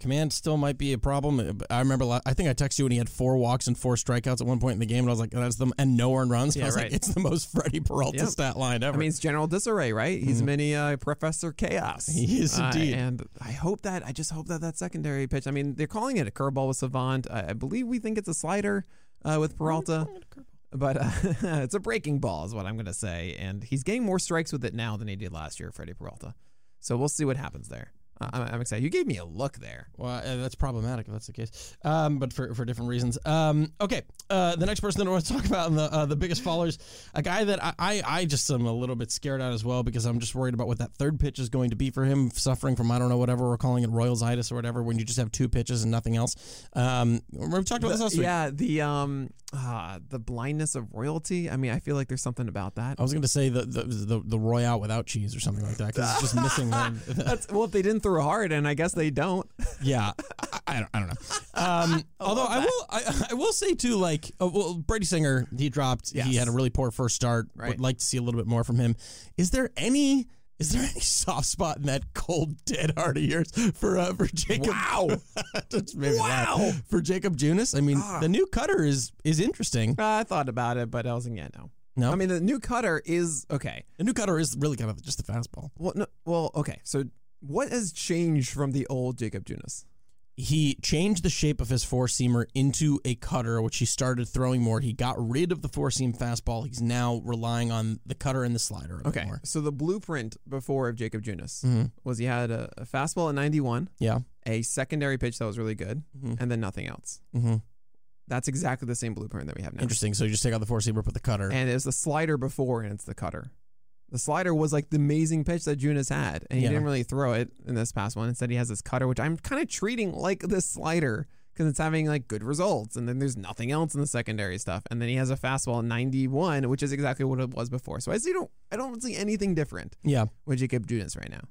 command still might be a problem. I remember, I think I texted you when he had four walks and four strikeouts at one point in the game, and I was like, that's the and no earned runs. I Yeah, was like, right. it's the most Freddie Peralta Yep. stat line ever. I mean, it's general disarray, right? He's mini uh, Professor Chaos. He is Uh, indeed. and I hope that, I just hope that that secondary pitch. I mean, they're calling it a curveball with Savant. I, I believe we think it's a slider uh, with Peralta. But uh, it's a breaking ball, is what I'm going to say. And he's getting more strikes with it now than he did last year, Freddie Peralta. So we'll see what happens there. I'm, I'm excited. You gave me a look there. Well, uh, that's problematic if that's the case, um, but for, for different reasons. Um, okay, uh, the next person that I want to talk about in the uh, the biggest fallers, a guy that I, I, I just am a little bit scared at as well because I'm just worried about what that third pitch is going to be for him, suffering from I don't know whatever we're calling it Royalsitis or whatever when you just have two pitches and nothing else. Um, we talked about this last week. yeah, the um, uh, the blindness of royalty. I mean, I feel like there's something about that. I was going to say the the, the the Royale without cheese or something like that because it's just missing. The, That's well, if they didn't throw hard, and I guess they don't. Yeah, I, I don't, I don't know. Um, although I will, I, I will say too, like, uh, well, Brady Singer, he dropped. He had a really poor first start. Right. Would like to see a little bit more from him. Is there any? Is there any soft spot in that cold dead heart of yours for uh, for Jakob? Wow. Maybe Wow. for Jakob Junis. I mean, Ah. the new cutter is is interesting. I thought about it, but I was like, yeah, no. No, I mean, the new cutter is okay. the new cutter is really kind of just a fastball. Well, no, well, okay. So, what has changed from the old Jakob Junis? he changed the shape of his four seamer into a cutter, which he started throwing more. He got rid of the four seam fastball. He's now relying on the cutter and the slider Okay, more. so the blueprint before of Jakob Junis Mhm. was he had a, a fastball at 91, Yeah. a secondary pitch that was really good, Mhm. and then nothing else. Mm-hmm. That's exactly the same blueprint that we have now. Interesting. So you just take out the four seamer, put the cutter. And it was the slider before, and it's the cutter. The slider was like the amazing pitch that Junis had, and he Yeah. didn't really throw it in this past one. Instead, he has this cutter, which I'm kind of treating like this slider because it's having like good results, and then there's nothing else in the secondary stuff, and then he has a fastball 91, which is exactly what it was before. So I see don't I don't see anything different Yeah. with Jakob Junis right now.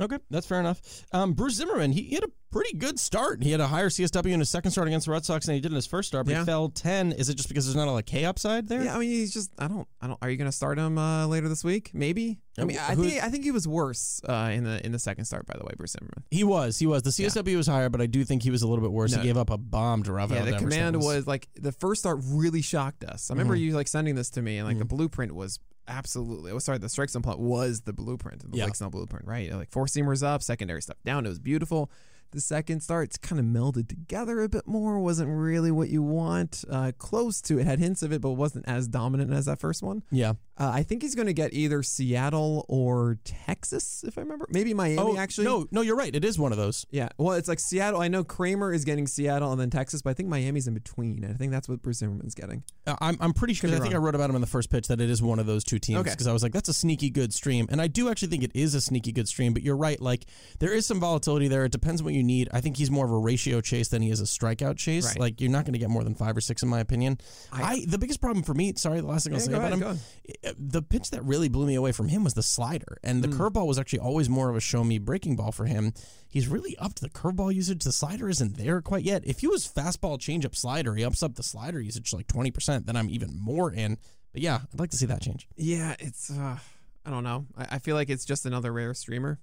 Okay, that's fair enough. Um, Bruce Zimmermann, he, he had a pretty good start. He had a higher CSW in his second start against the Red Sox than he did in his first start, but Yeah. he fell 10. Is it just because there's not a lot of K upside there? Yeah, I mean he's just I don't I don't. Are you going to start him uh, later this week? Maybe. I Uh, mean I think I think he was worse uh, in the in the second start. By the way, Bruce Zimmermann. He was. He was. The CSW was higher, but I do think he was a little bit worse. No. He gave up a bomb to Rafael Yeah, the command was like the first start really shocked us. I remember Mhm. you like sending this to me, and like the blueprint was absolutely. Oh, sorry, the strike zone plot was the blueprint, the Yeah. Blake Snell blueprint, right? Like four seamers up, secondary stuff down. It was beautiful. The second starts kind of melded together a bit more. wasn't really what you want. Uh, close to it, had hints of it, but wasn't as dominant as that first one. Yeah. Uh, I think he's going to get either Seattle or Texas, if I remember. Maybe Miami, Oh, actually. no, no, you're right. It is one of those. Yeah, well, it's like Seattle. I know Kremer is getting Seattle and then Texas, but I think Miami's in between. I think that's what Bruce Zimmermann's getting. Uh, I'm, I'm pretty sure. I think I wrote about him in the first pitch that it is one of those two teams Okay. because I was like, that's a sneaky good stream, and I do actually think it is a sneaky good stream. But you're right. Like there is some volatility there. It depends on what you need. I think he's more of a ratio chase than he is a strikeout chase. Right. Like you're not going to get more than five or six, in my opinion. I, I- the biggest problem for me. Sorry, the last thing I'll Yeah, say about ahead, him. ahead. uh, The pitch that really blew me away from him was the slider, and the Mm. curveball was actually always more of a show me breaking ball for him. He's really upped the curveball usage. The slider isn't there quite yet. If he was fastball changeup slider, he ups up the slider usage like twenty percent. Then I'm even more in. But yeah, I'd like to see that change. Yeah, it's. Uh, I don't know. I, I feel like it's just another rare streamer,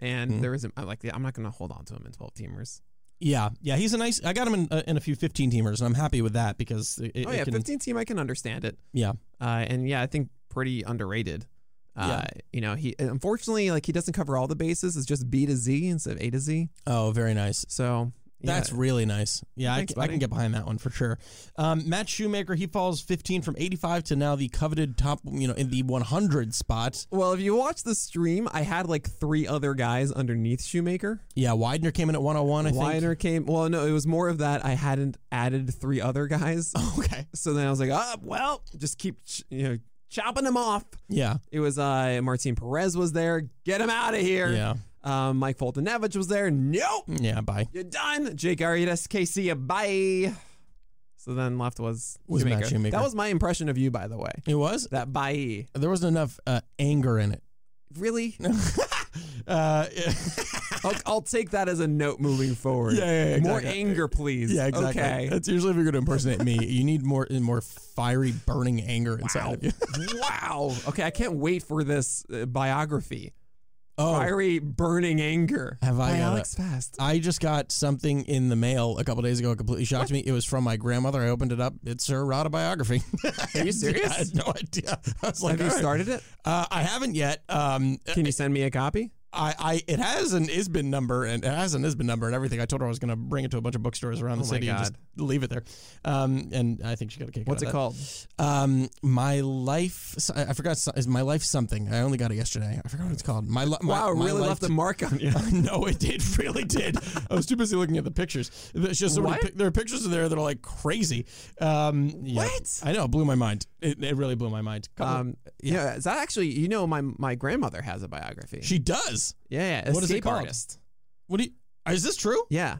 and Mhm. there isn't. Like. I'm not going to hold on to him in 12 teamers. Yeah, yeah, he's a nice. I got him in, uh, in a few fifteen teamers, and I'm happy with that because it, it oh yeah, can, 15 team. I can understand it. yeah, Uh, and yeah, I think pretty underrated. Uh, Yeah. you know, he unfortunately like he doesn't cover all the bases. It's just B to Z instead of A to Z. Oh, very nice. So yeah, That's really nice. Yeah, Thanks, I, can, I can get behind that one for sure. Um, Matt Shoemaker, he falls 15 from 85 to now the coveted top, you know, in the 100 spot. Well, if you watch the stream, I had like three other guys underneath Shoemaker. Yeah, Widener came in at 101, I think. Weiner came. Well, no, it was more of that. I hadn't added three other guys, Okay. so then I was like, ah, well, just keep you know chopping them off. Yeah. It was uh Martin Perez was there. Get him out of here. Yeah. Um, Mike Foltynewicz was there. Nope, Yeah, bye. you're done. Jake Arrieta, KC, bye. So then left was, Was Matt Shoemaker. That was my impression of you, by the way. It was? That bye. There wasn't enough uh, anger in it. Really? Uh, I'll, I'll take that as a note moving forward. Yeah, yeah, yeah, More anger, please. yeah, exactly. Okay. That's usually if you're going to impersonate me. You need more more fiery, burning anger inside Wow. of you. wow. Okay, I can't wait for this uh, biography. Oh, Fiery, burning anger. Have I By got Alex Fast. I just got something in the mail a couple days ago. It completely shocked me. It was from my grandmother. I opened it up. It's her autobiography. Are you serious? I had no idea. I was like, Have you right. started it? Uh, I haven't yet. Um, Can you send me a copy? I, I it has an ISBN number and it has an ISBN number and everything. I told her I was going to bring it to a bunch of bookstores around the Oh my city and just leave it there. Um, and I think she got a kick. What's out it of called? that. Um, my life. I I forgot. Is my life something? I only got it yesterday. I forgot what it's called. My, li- my Wow, my really life left a mark on you. no, it did. Really did. I was too busy looking at the pictures. There's just so many. What? pic- There are pictures in there that are like crazy. Um, yeah. What? I know. It blew my mind. It, it really blew my mind. Couple- Um, yeah, is that actually? You know, my my grandmother has a biography. she does. Yeah, yeah, What is it called? artist. What do you? Is this true? Yeah.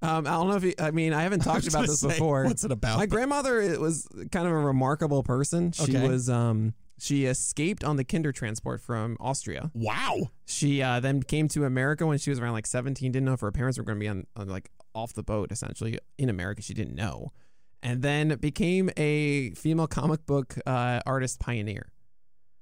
Um, I don't know if you, I mean I haven't talked about this say, before. What's it about? My grandmother it was kind of a remarkable person. She Okay. was um she escaped on the Kindertransport from Austria. wow. She uh, then came to America when she was around like 17. Didn't know if her parents were going to be on, on like off the boat essentially in America. She didn't know, and then became a female comic book uh, artist pioneer.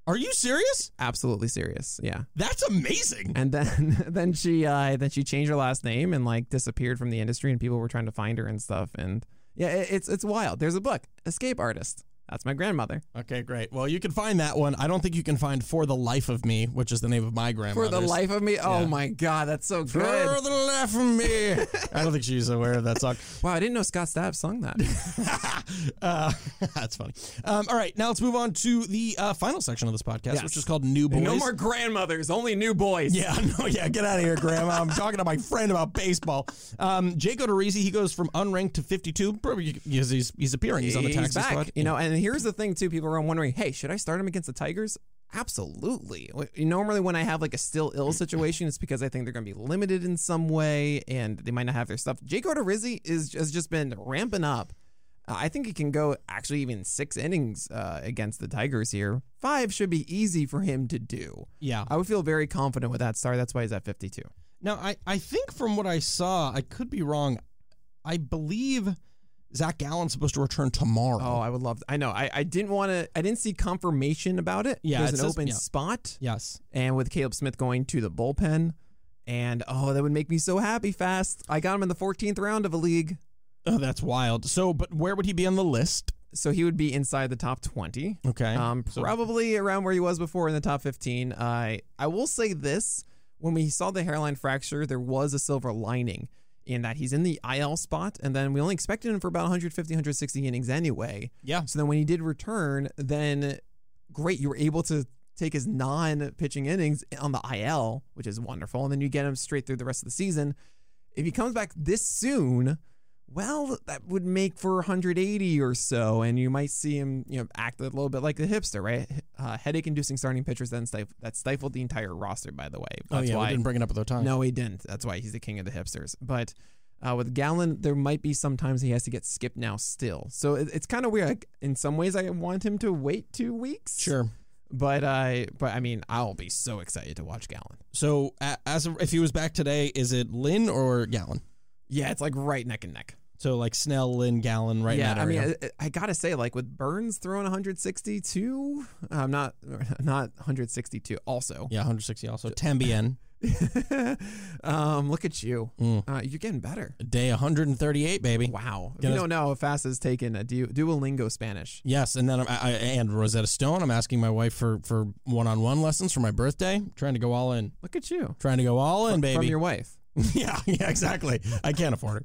Are you serious? Absolutely serious, yeah. That's amazing. And then then she uh, then she changed her last name and like disappeared from the industry, and people were trying to find her and stuff. And yeah, it, it's it's wild. There's a book, Escape Artist. That's my grandmother. Okay, great. Well, you can find that one. I don't think you can find For the Life of Me, which is the name of my grandmother. For the life of me, oh Yeah. my god, that's so good. For the life of me. I don't think she's aware of that song. Wow, I didn't know Scott Stapp sung that. uh, that's funny. Um, all right, now let's move on to the uh, final section of this podcast, Yes. which is called New Boys. no more grandmothers, only new boys. Yeah, no, yeah, get out of here, Grandma. I'm talking to my friend about baseball. Um, Jake Odorizzi, he goes from unranked to 52, probably because he's he's appearing. He's on the taxi squad. You know, and here's the thing too: people are wondering, hey, should I start him against the Tigers? Absolutely. Normally, when I have like a still ill situation, it's because I think they're going to be limited in some way and they might not have their stuff. Jake Odorizzi is has just been ramping up. Uh, I think he can go actually even six innings uh, against the Tigers here. Five should be easy for him to do. Yeah. I would feel very confident with that start. That's why he's at 52. Now, I, I think from what I saw, I could be wrong. I believe Zach Gallen's supposed to return tomorrow. Oh, I would love. I know. I, I didn't want to. I didn't see confirmation about it. Yeah, there's an says- open yeah. spot, yes. and with Caleb Smith going to the bullpen, and oh, that would make me so happy. Fast, I got him in the 14th round of a league, Oh, that's wild. So, but where would he be on the list? so he would be inside the top 20. Okay. Um, So- probably around where he was before in the top 15. I I will say this: when we saw the hairline fracture, there was a silver lining in that he's in the IL spot, and then we only expected him for about 150, 160 innings anyway. yeah. So then when he did return, then great, you were able to take his non-pitching innings on the IL, which is wonderful, and then you get him straight through the rest of the season. If he comes back this soon, well, that would make for 180 or so, and you might see him, you know, act a little bit like the hipster, right? Uh, headache-inducing starting pitchers then stif- that stifled the entire roster. By the way, Oh, That's yeah. why we didn't bring it up at the time. no, he didn't. That's why he's the king of the hipsters. But uh, with Gallen, there might be sometimes he has to get skipped now still. So it, it's kind of weird. Like, in some ways, I want him to wait two weeks. Sure. But I, but I mean, I'll be so excited to watch Gallen. So, as of, if he was back today, is it Lynn or Gallen? Yeah, it's like right neck and neck. So, like Snell, Lynn, Gallen, right yeah, I mean. I, I gotta say, like with Burnes throwing 162, I'm not not 162. Also, yeah, 160 also. Tambien, um, look at you. Mm. Uh, you're getting better. day 138, baby. Wow. If you don't know, Fast has taken a du- Duolingo Spanish. Yes, and then I'm, I, I, and Rosetta Stone. I'm asking my wife for for one-on-one lessons for my birthday. Trying to go all in. Look at you. Trying to go all in, baby. From your wife. yeah, yeah, exactly. I can't afford her.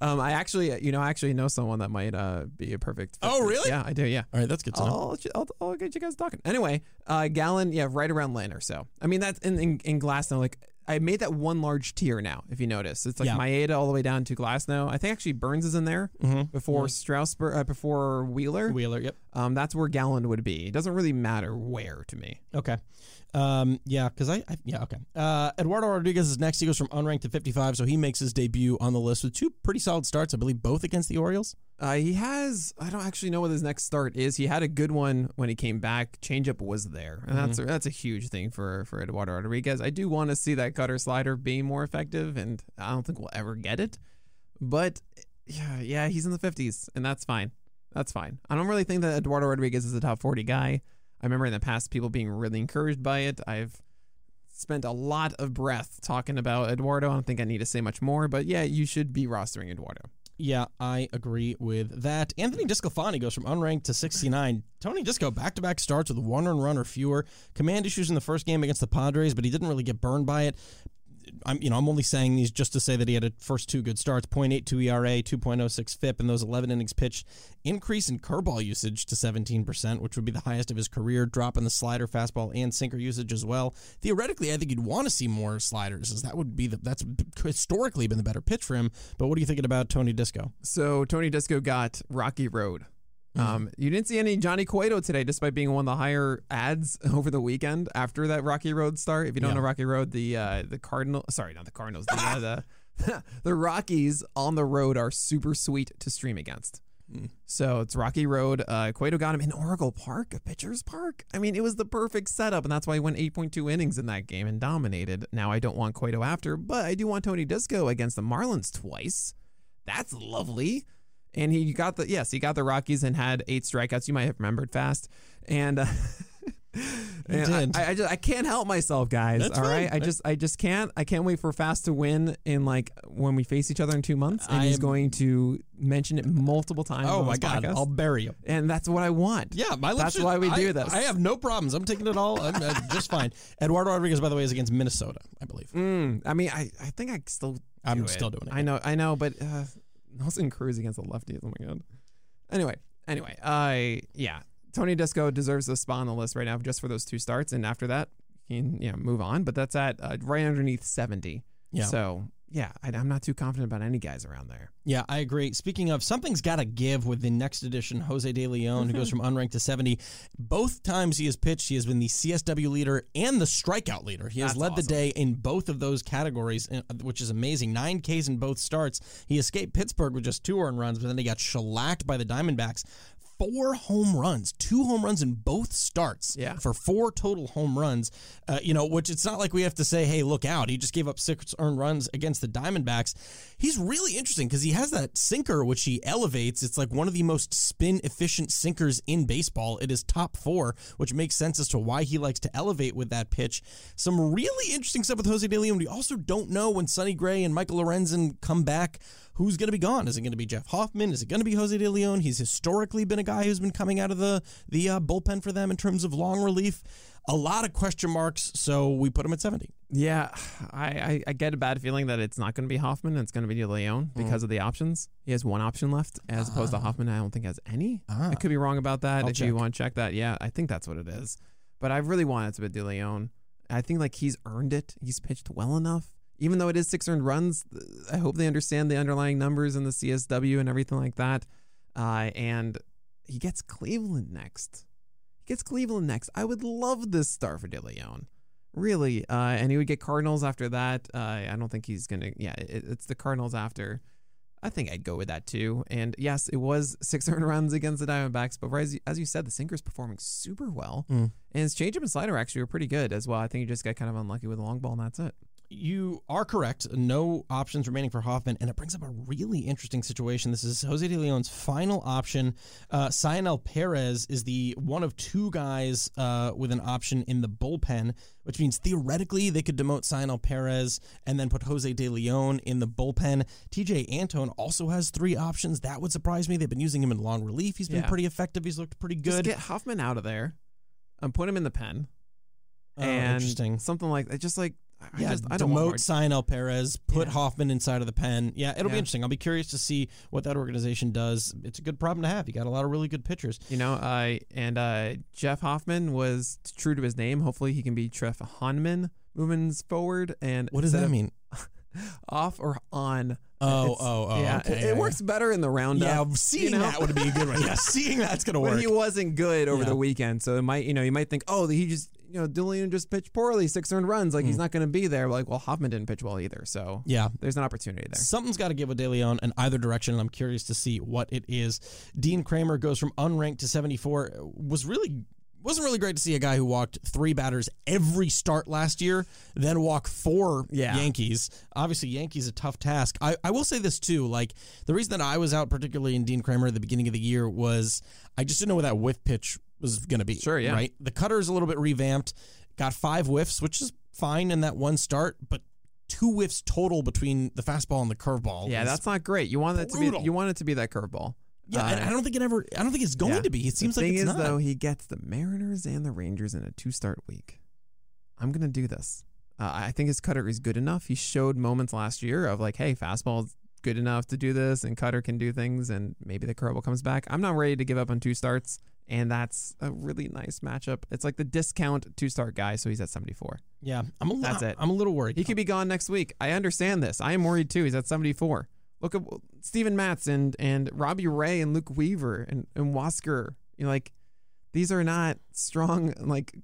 Um, I actually, you know, I actually know someone that might uh, be a perfect. fit Oh, really? Yeah, I do. Yeah. All right, that's good to know. I'll, I'll, I'll get you guys talking. Anyway, uh, Gallen, yeah, right around Lynn or so. I mean, that's in, in, in Glasnow. Like, I made that one large tier now, if you notice. It's like Yeah. Maeda all the way down to Glasnow. I think actually Burnes is in there Mhm. before Strasburg, uh, before Wheeler. Wheeler, yep. Um, that's where Gallen would be. It doesn't really matter where to me. Okay. Um, yeah, because I, I, yeah, okay. Uh, Eduardo Rodriguez is next. He goes from unranked to 55, so he makes his debut on the list with two pretty solid starts, I believe, both against the Orioles. Uh, he has. I don't actually know what his next start is. He had a good one when he came back. Changeup was there, and that's a, that's a huge thing for for Eduardo Rodriguez. I do want to see that cutter slider be more effective, and I don't think we'll ever get it. But yeah, yeah, he's in the fifties, and that's fine. That's fine. I don't really think that Eduardo Rodriguez is a top forty guy. I remember in the past people being really encouraged by it. I've spent a lot of breath talking about Eduardo. I don't think I need to say much more, but yeah, you should be rostering Eduardo. Yeah, I agree with that. Anthony DeSclafani goes from unranked to 69. Tony Disco back to back starts with one run run or fewer. Command issues in the first game against the Padres, but he didn't really get burned by it. I'm you know I'm only saying these just to say that he had a first two good starts 0.82 ERA 2.06 FIP and those 11 innings pitched increase in curveball usage to 17% which would be the highest of his career drop in the slider fastball and sinker usage as well theoretically I think you'd want to see more sliders as that would be the that's historically been the better pitch for him but what are you thinking about Tony Disco So Tony Disco got Rocky Road. Um, you didn't see any Johnny Cueto today, despite being one of the higher ads over the weekend after that Rocky Road start. If you don't Yeah. know Rocky Road, the uh, the Cardinal, sorry, not the Cardinals, the uh, the, the Rockies on the road are super sweet to stream against. So it's Rocky Road. Uh, Cueto got him in Oracle Park, a pitcher's park. I mean, it was the perfect setup, and that's why he went 8.2 innings in that game and dominated. Now I don't want Cueto after, but I do want Tony Disco against the Marlins twice. That's lovely. And he got the yes, he got the Rockies and had eight strikeouts. You might have remembered fast. And, uh, and. I, I just I can't help myself, guys. That's all right, fine. I just I just can't. I can't wait for Fast to win in like when we face each other in two months, and I he's am- going to mention it multiple times. oh on my god podcast. I'll bury him, and that's what I want. Yeah, my That's should- why we I- do this. I have no problems. I'm taking it all. I'm uh, just fine. Eduardo Rodriguez, by the way, is against Minnesota, I believe. Mm, I mean, I, I think I still. I'm it. still doing it. I know, I know, but uh, Nelson Cruz against the lefties. Oh my god. Anyway, anyway, I yeah, Tony Disco deserves a spot on the list right now just for those two starts, and after that, he can you know move on. But that's at uh, right underneath seventy. Yeah. So yeah, I, I'm not too confident about any guys around there. Yeah, I agree. Speaking of, something's got to give with the next edition, Jose De Leon, who goes from unranked to 70. Both times he has pitched, he has been the CSW leader and the strikeout leader. He has That's led the day in both of those categories, uh, which is amazing. Nine Ks in both starts. He escaped Pittsburgh with just two earned runs, but then he got shellacked by the Diamondbacks. Four home runs, two home runs in both starts Yeah. for four total home runs. Uh, you know, which it's not like we have to say, hey, look out. He just gave up six earned runs against the Diamondbacks. He's really interesting because he has that sinker, which he elevates. It's like one of the most spin efficient sinkers in baseball. It is top four, which makes sense as to why he likes to elevate with that pitch. Some really interesting stuff with Jose De Leon. We also don't know when Sonny Gray and Michael Lorenzen come back. Who's going to be gone? Is it going to be Jeff Hoffman? Is it going to be Jose De Leon? He's historically been a guy who's been coming out of the the uh, bullpen for them in terms of long relief. A lot of question marks, so we put him at 70. Yeah, I, I, I get a bad feeling that it's not going to be Hoffman. It's going to be De Leon because of the options. He has one option left, as opposed to Hoffman. I don't think has any. Ah. I could be wrong about that. I'll if you want to check that, yeah, I think that's what it is. But I really want it to be De Leon. I think like he's earned it. He's pitched well enough. Even though it is six earned runs, I hope they understand the underlying numbers and the CSW and everything like that. Uh, and he gets Cleveland next. He gets Cleveland next. I would love this star for De Leon. Really. Uh, and he would get Cardinals after that. Uh, I don't think he's going to. Yeah, it, it's the Cardinals after. I think I'd go with that too. And yes, it was six earned runs against the Diamondbacks, but as you, as you said, the sinker's performing super well. Mm. And his changeup and slider actually were pretty good as well. I think he just got kind of unlucky with the long ball, and that's it. You are correct. No options remaining for Hoffman, and it brings up a really interesting situation. This is Jose De Leon's final option. Uh, Cionel Perez is the one of two guys uh, with an option in the bullpen, which means theoretically they could demote Cionel Perez and then put Jose De Leon in the bullpen. Tejay Antone also has three options. That would surprise me. They've been using him in long relief. He's been Yeah. pretty effective. He's looked pretty Just good. get Hoffman out of there and put him in the pen. Oh, and interesting. something like that. Just like, I Yeah, just, I don't demote Perez, put Yeah. Hoffman inside of the pen. Yeah, it'll be interesting. I'll be curious to see what that organization does. It's a good problem to have. You got a lot of really good pitchers. You know, uh, and uh, Jeff Hoffman was true to his name. Hopefully, he can be Treff Honman moving forward. And What does that mean? Off or on? Oh, It's- oh, oh, Yeah, okay, it, yeah, it works better in the roundup. Yeah, seeing you know? that would be a good one. Yeah, seeing that's gonna But work. he wasn't good over Yeah. the weekend, so it might you know you might think, oh, he just you know De Leon just pitched poorly, six earned runs, like he's Mm. not going to be there. Like, well, Hoffman didn't pitch well either, so yeah, there's an opportunity there. Something's got to give with De Leon in either direction, and I'm curious to see what it is. Dean Kremer goes from unranked to 74. Was really wasn't really great to see a guy who walked three batters every start last year, then walk four Yeah. Yankees. Obviously, Yankees a tough task. I, I will say this too, like the reason that I was out particularly in Dean Kremer at the beginning of the year was I just didn't know what that whiff pitch was going to be. Sure, yeah. Right. The cutter is a little bit revamped. Got five whiffs, which is fine in that one start, but two whiffs total between the fastball and the curveball. Yeah, that's not great. You want it to be you want it to be that curveball. yeah. and Uh, I don't think it ever. I don't think it's going yeah. to be. It seems the like thing it's is not. though, he gets the Mariners and the Rangers in a two start week. I'm gonna do this. Uh, I think his cutter is good enough. He showed moments last year of like, hey, fastball's good enough to do this, and cutter can do things, and maybe the curveball comes back. I'm not ready to give up on two starts, and that's a really nice matchup. It's like the discount two star guy, so he's at 74. yeah, I'm a. That's it. I'm a little worried. He could be gone next week. I understand this. I am worried too. He's at 74. Look at Steven Matz and and Robbie Ray and Luke Weaver and and Huascar. You know, like these are not strong, like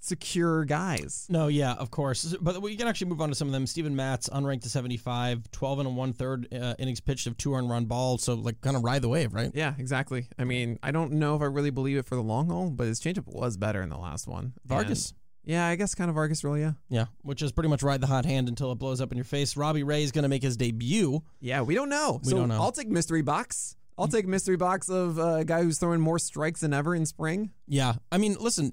secure guys. No, yeah, of course. But we can actually move on to some of them. Steven Matz, unranked to 75, 12 and a one third uh, innings pitched of two earned run ball. So, like, kind of ride the wave, right? Yeah, exactly. I mean, I don't know if I really believe it for the long haul, but his changeup was better in the last one. Vargas. And- yeah, I guess kind of Vargas, really. Yeah. Yeah, which is pretty much ride the hot hand until it blows up in your face. Robbie Ray is going to make his debut. Yeah, we don't know. We so don't know. I'll take mystery box. I'll take mystery box of uh, a guy who's throwing more strikes than ever in spring. Yeah, I mean, listen,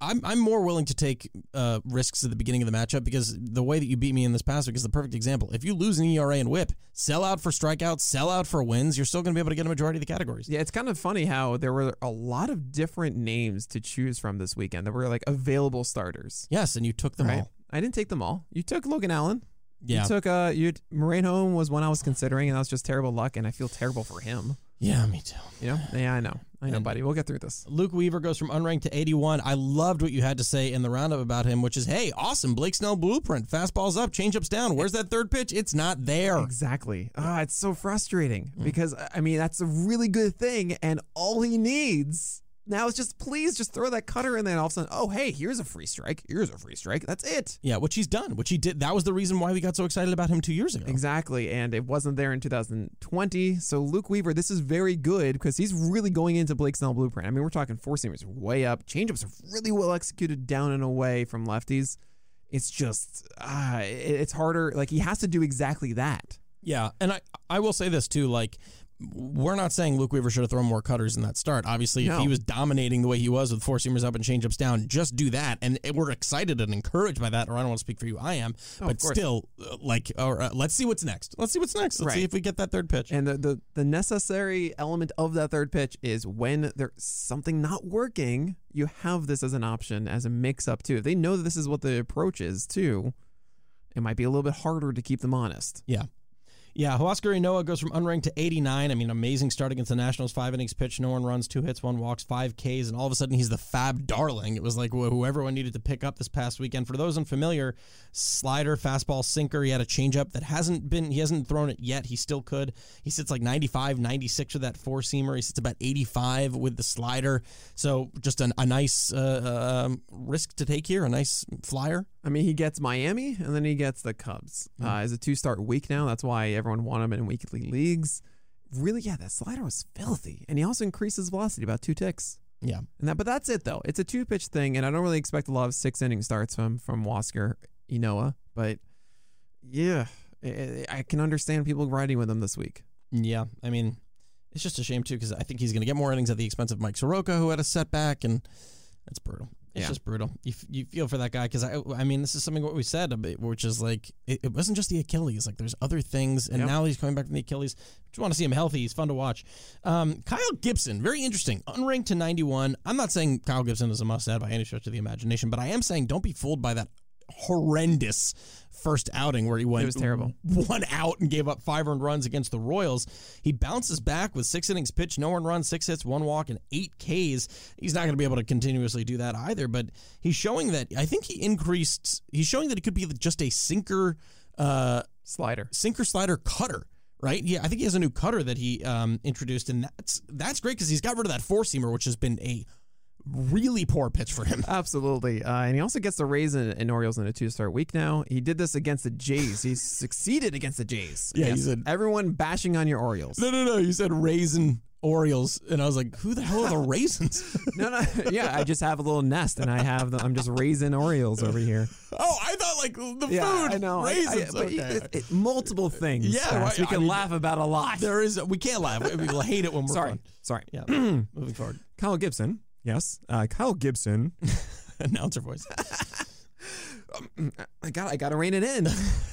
I'm I'm more willing to take uh, risks at the beginning of the matchup because the way that you beat me in this past week is the perfect example. If you lose an ERA and WHIP, sell out for strikeouts, sell out for wins, you're still going to be able to get a majority of the categories. Yeah, it's kind of funny how there were a lot of different names to choose from this weekend. that were like available starters. Yes, and you took them right? all. I didn't take them all. You took Logan Allen. Yeah, You took uh you Moreno was one I was considering, and that was just terrible luck, and I feel terrible for him. Yeah, me too. You know? Yeah, I know. I know, And- buddy. We'll get through this. Luke Weaver goes from unranked to 81. I loved what you had to say in the roundup about him, which is, hey, awesome. Blake Snell blueprint. Fastballs up, changeups down. Where's that third pitch? It's not there. Exactly. Ah, it's so frustrating Mm. because I mean that's a really good thing, and all he needs now it's just please just throw that cutter in there, and all of a sudden, oh hey, here's a free strike. Here's a free strike. That's it. Yeah, which he's done, which he did. That was the reason why we got so excited about him two years ago. Exactly, and it wasn't there in 2020. So Luke Weaver, this is very good because he's really going into Blake Snell blueprint. I mean, we're talking four seamers way up, changeups are really well executed down and away from lefties. It's just ah, it- it's harder. Like he has to do exactly that. Yeah, and I I will say this too, like we're not saying Luke Weaver should have thrown more cutters in that start. Obviously, if he was dominating the way he was with four seamers up and changeups down, just do that. And we're excited and encouraged by that. Or I don't want to speak for you, I am, Oh, but still, uh, like, or uh, let's see what's next. Let's see what's next. Let's see if we get that third pitch. And the, the the necessary element of that third pitch is when there's something not working, you have this as an option as a mix up too. If they know that this is what the approach is too, it might be a little bit harder to keep them honest. Yeah. Yeah, Huascar Ynoa goes from unranked to 89. I mean, amazing start against the Nationals. Five innings pitched, no one runs, two hits, one walks, five Ks, and all of a sudden he's the FAAB darling. It was like who everyone needed to pick up this past weekend. For those unfamiliar, slider, fastball, sinker. He had a changeup that hasn't been, he hasn't thrown it yet. He still could. He sits like 95, 96 with that four seamer. He sits about 85 with the slider. So just an, a nice uh, um, risk to take here, a nice flyer. I mean, he gets Miami and then he gets the Cubs. Uh, as a two start week now, that's why everyone wanted him in weekly leagues. Really, yeah, that slider was filthy, and he also increases velocity about two ticks. Yeah. And that, but that's it though. It's a two pitch thing, and I don't really expect a lot of six inning starts from from Huascar Ynoa. But yeah, I, I can understand people riding with him this week. Yeah, I mean, it's just a shame too because I think he's going to get more innings at the expense of Mike Soroka, who had a setback, and that's brutal. It's Yeah. just brutal. You, f- you feel for that guy because I, I mean, this is something what we said, a bit, which is like it, it wasn't just the Achilles. Like there's other things, and Yep. now he's coming back from the Achilles. Just want to see him healthy. He's fun to watch. Um, Kyle Gibson, very interesting, unranked to 91. I'm not saying Kyle Gibson is a must-add by any stretch of the imagination, but I am saying don't be fooled by that horrendous first outing where he went was terrible. one out and gave up five earned runs against the Royals. He bounces back with six innings pitched, no one runs, six hits, one walk, and eight Ks. He's not going to be able to continuously do that either, but he's showing that I think he increased. He's showing that it could be just a sinker, uh, Slider. sinker slider cutter. Right? Yeah, I think he has a new cutter that he um, introduced, and that's that's great because he's got rid of that four seamer, which has been a really poor pitch for him. Absolutely. Uh, and he also gets the Rays and, and Orioles in a two star week now. He did this against the Jays. He succeeded against the Jays. Yeah, he said- everyone bashing on your Orioles. No, no, no. You said raisin Orioles, and I was like, who the hell are the raisins? no, no. Yeah, I just have a little nest and I have the, I'm just raising Orioles over here. oh, I thought like the Yeah, food. I know. I- I- Raisins. but okay. it- it- multiple things. Yeah, right. we I can mean, laugh about a lot. There is. We can't laugh. We will hate it when we're Sorry, fun. sorry. Yeah. moving forward. Kyle Gibson. Yes, uh, Kyle Gibson. Announcer voice. I got I got to rein it in.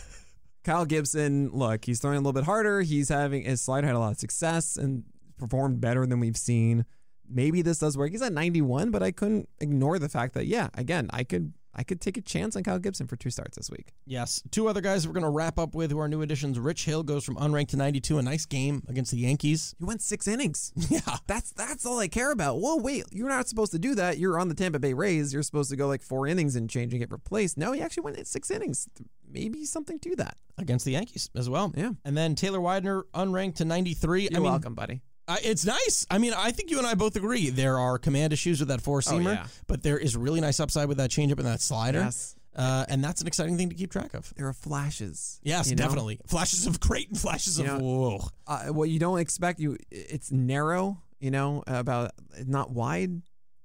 Kyle Gibson, look, he's throwing a little bit harder. He's having his slider had a lot of success and performed better than we've seen. Maybe this does work. He's at 91, but I couldn't ignore the fact that yeah, again, I could I could take a chance on Kyle Gibson for two starts this week. Yes. Two other guys we're going to wrap up with who are new additions. Rich Hill goes from unranked to 92. A nice game against the Yankees. You went six innings. Yeah. That's that's all I care about. Well, wait, you're not supposed to do that. You're on the Tampa Bay Rays. You're supposed to go like four innings and change and get replaced. No, he actually went six innings. Maybe something to that. Against the Yankees as well. Yeah. And then Taylor Widener unranked to 93. You're I mean, welcome, buddy. I, it's nice. I mean, I think you and I both agree there are command issues with that four seamer, Oh, yeah. but there is really nice upside with that changeup and that slider. Yes. Uh, and that's an exciting thing to keep track of. There are flashes. Yes, you know? definitely. Flashes of great and flashes You of know, whoa. uh, what you don't expect you it's narrow you know about not wide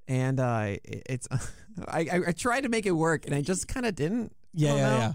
and uh it's I, I i tried to make it work and i just kind of didn't Yeah, yeah, know. yeah.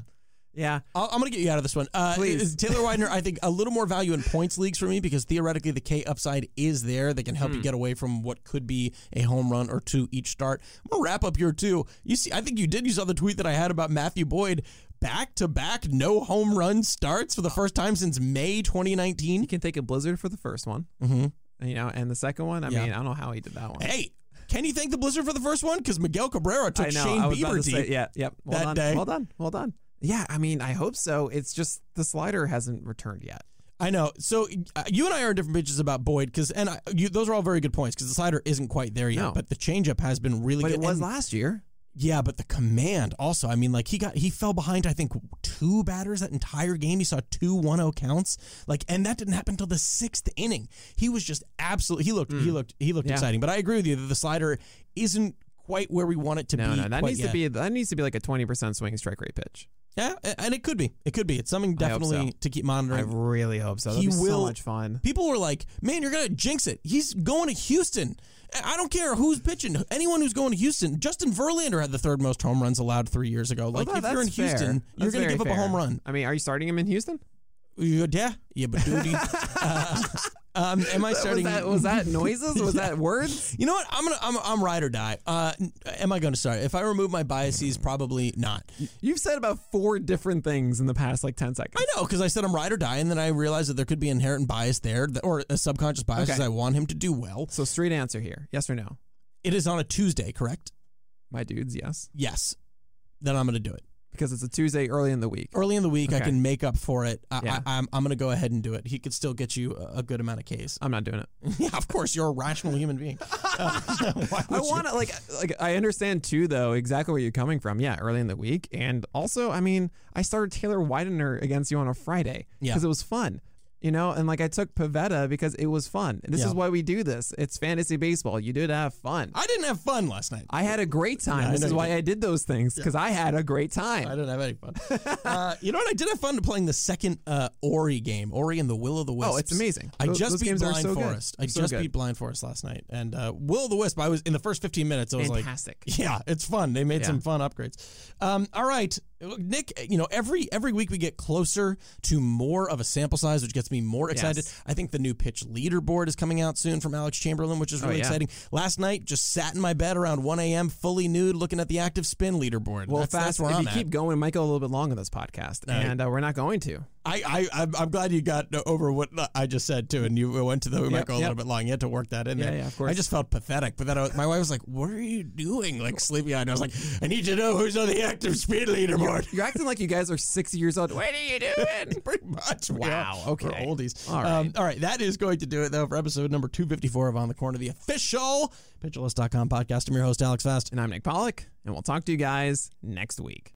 Yeah I'll, I'm going to get you out of this one. Uh, Please. Taylor Widener, I think a little more value in points leagues for me because theoretically the K upside is there that can help you Hmm. get away from what could be a home run or two each start. I'm going to wrap up here too. You see, I think you did. You saw the tweet that I had about Matthew Boyd. Back to back no home run starts for the first time since May 2019. you can take a blizzard for the first one Mm-hmm. you know and the second one i Yeah. mean i don't know how he did that one Hey, can you thank the Blizzard for the first one? Because Miguel Cabrera took i know Shane i Bieber to say yeah yep well that done day. well done well done yeah i mean i hope so it's just the slider hasn't returned yet I know. So uh, you and I are on different pitches about Boyd because, and I, you, those are all very good points because the slider isn't quite there yet, No. but the changeup has been really But good. it was And- last year. Yeah, but the command also. I mean, like he got he fell behind. I think two batters that entire game. He saw two 1-0 counts. Like, and that didn't happen until the sixth inning. He was just absolutely. He looked. He looked. He looked. Yeah. exciting. But I agree with you that the slider isn't quite where we want it to No, be. no, that needs yet. to be that needs to be like a twenty percent swing strike rate pitch. Yeah, and it could be. It could be. It's something definitely so. to keep monitoring. I really hope so. That'd He be will- so much fun. People were like, "Man, you're gonna jinx it." He's going to Houston. I don't care who's pitching. Anyone who's going to Houston. Justin Verlander had the third most home runs allowed three years ago. Like Well, if you're in fair. Houston, you're That's going to very give up a home run. I mean, are you starting him in Houston? Yeah, yeah, but duty. uh, um, am I starting? Was that, was that noises? Was that words? You know what? I'm gonna. I'm, I'm ride or die. Uh, am I going to start? If I remove my biases, probably not. You've said about four different things in the past like ten seconds. I know because I said I'm ride or die, and then I realized that there could be inherent bias there, that, or a subconscious bias, Okay. I want him to do well. So straight answer here: yes or no? It is on a Tuesday, correct? My dudes, yes, Yes. Then I'm going to do it. Because it's a Tuesday early in the week. Early in the week, I can make up for it. I, Yeah. I, I'm, I'm going to go ahead and do it. He could still get you a, good amount of Ks. I'm not doing it. yeah, of course, you're a rational human being. Uh, I want to like like I understand too though exactly where you're coming from. Yeah, early in the week, and also I mean I started Taylor Widener against you on a Friday Yeah. because it was fun. You know, and like I took Pivetta because it was fun. This Yeah. is why we do this. It's fantasy baseball. You did have fun. I didn't have fun last night. I had a great time. Yeah, this is why did. I did those things because I had a great time. I didn't have any fun. uh, you know what? I did have fun playing the second uh, Ori game, Ori and the Will of the Wisp. Oh, it's amazing. I Those- just those beat Blind so good. Forest. I So just good. beat Blind Forest last night, and uh, Will of the Wisp. I was in the first 15 minutes. I was Fantastic. like, yeah, it's fun. They made Yeah. some fun upgrades. Um, all right, Nick. You know, every every week we get closer to more of a sample size, which gets me more excited. Yes. I think the new pitch leaderboard is coming out soon from Alex Chamberlain, which is Oh, really yeah. exciting. Last night, just sat in my bed around 1 a.m., fully nude, looking at the active spin leaderboard. Well, that's, fast. that's where if I'm you at. keep going, it might go a little bit long on this podcast, and uh, we're not going to. I, I, I'm, I'm glad you got over what I just said too, and you went to the we might go a yep. little bit long. You had to work that in Yeah, there. yeah, of course. I just felt pathetic, but then was- my wife was like, "What are you doing?" Like sleepy eyed. And I was like, "I need to know who's on the active speed leaderboard." You're acting like you guys are 60 years old. What are you doing? Pretty much. Wow, are. okay. We're oldies. All right. Um, all right. That is going to do it, though, for episode number 254 of On the Corner, the official Pitcherlist.com podcast. I'm your host, Alex Fast. and I'm Nick Pollack, and we'll talk to you guys next week.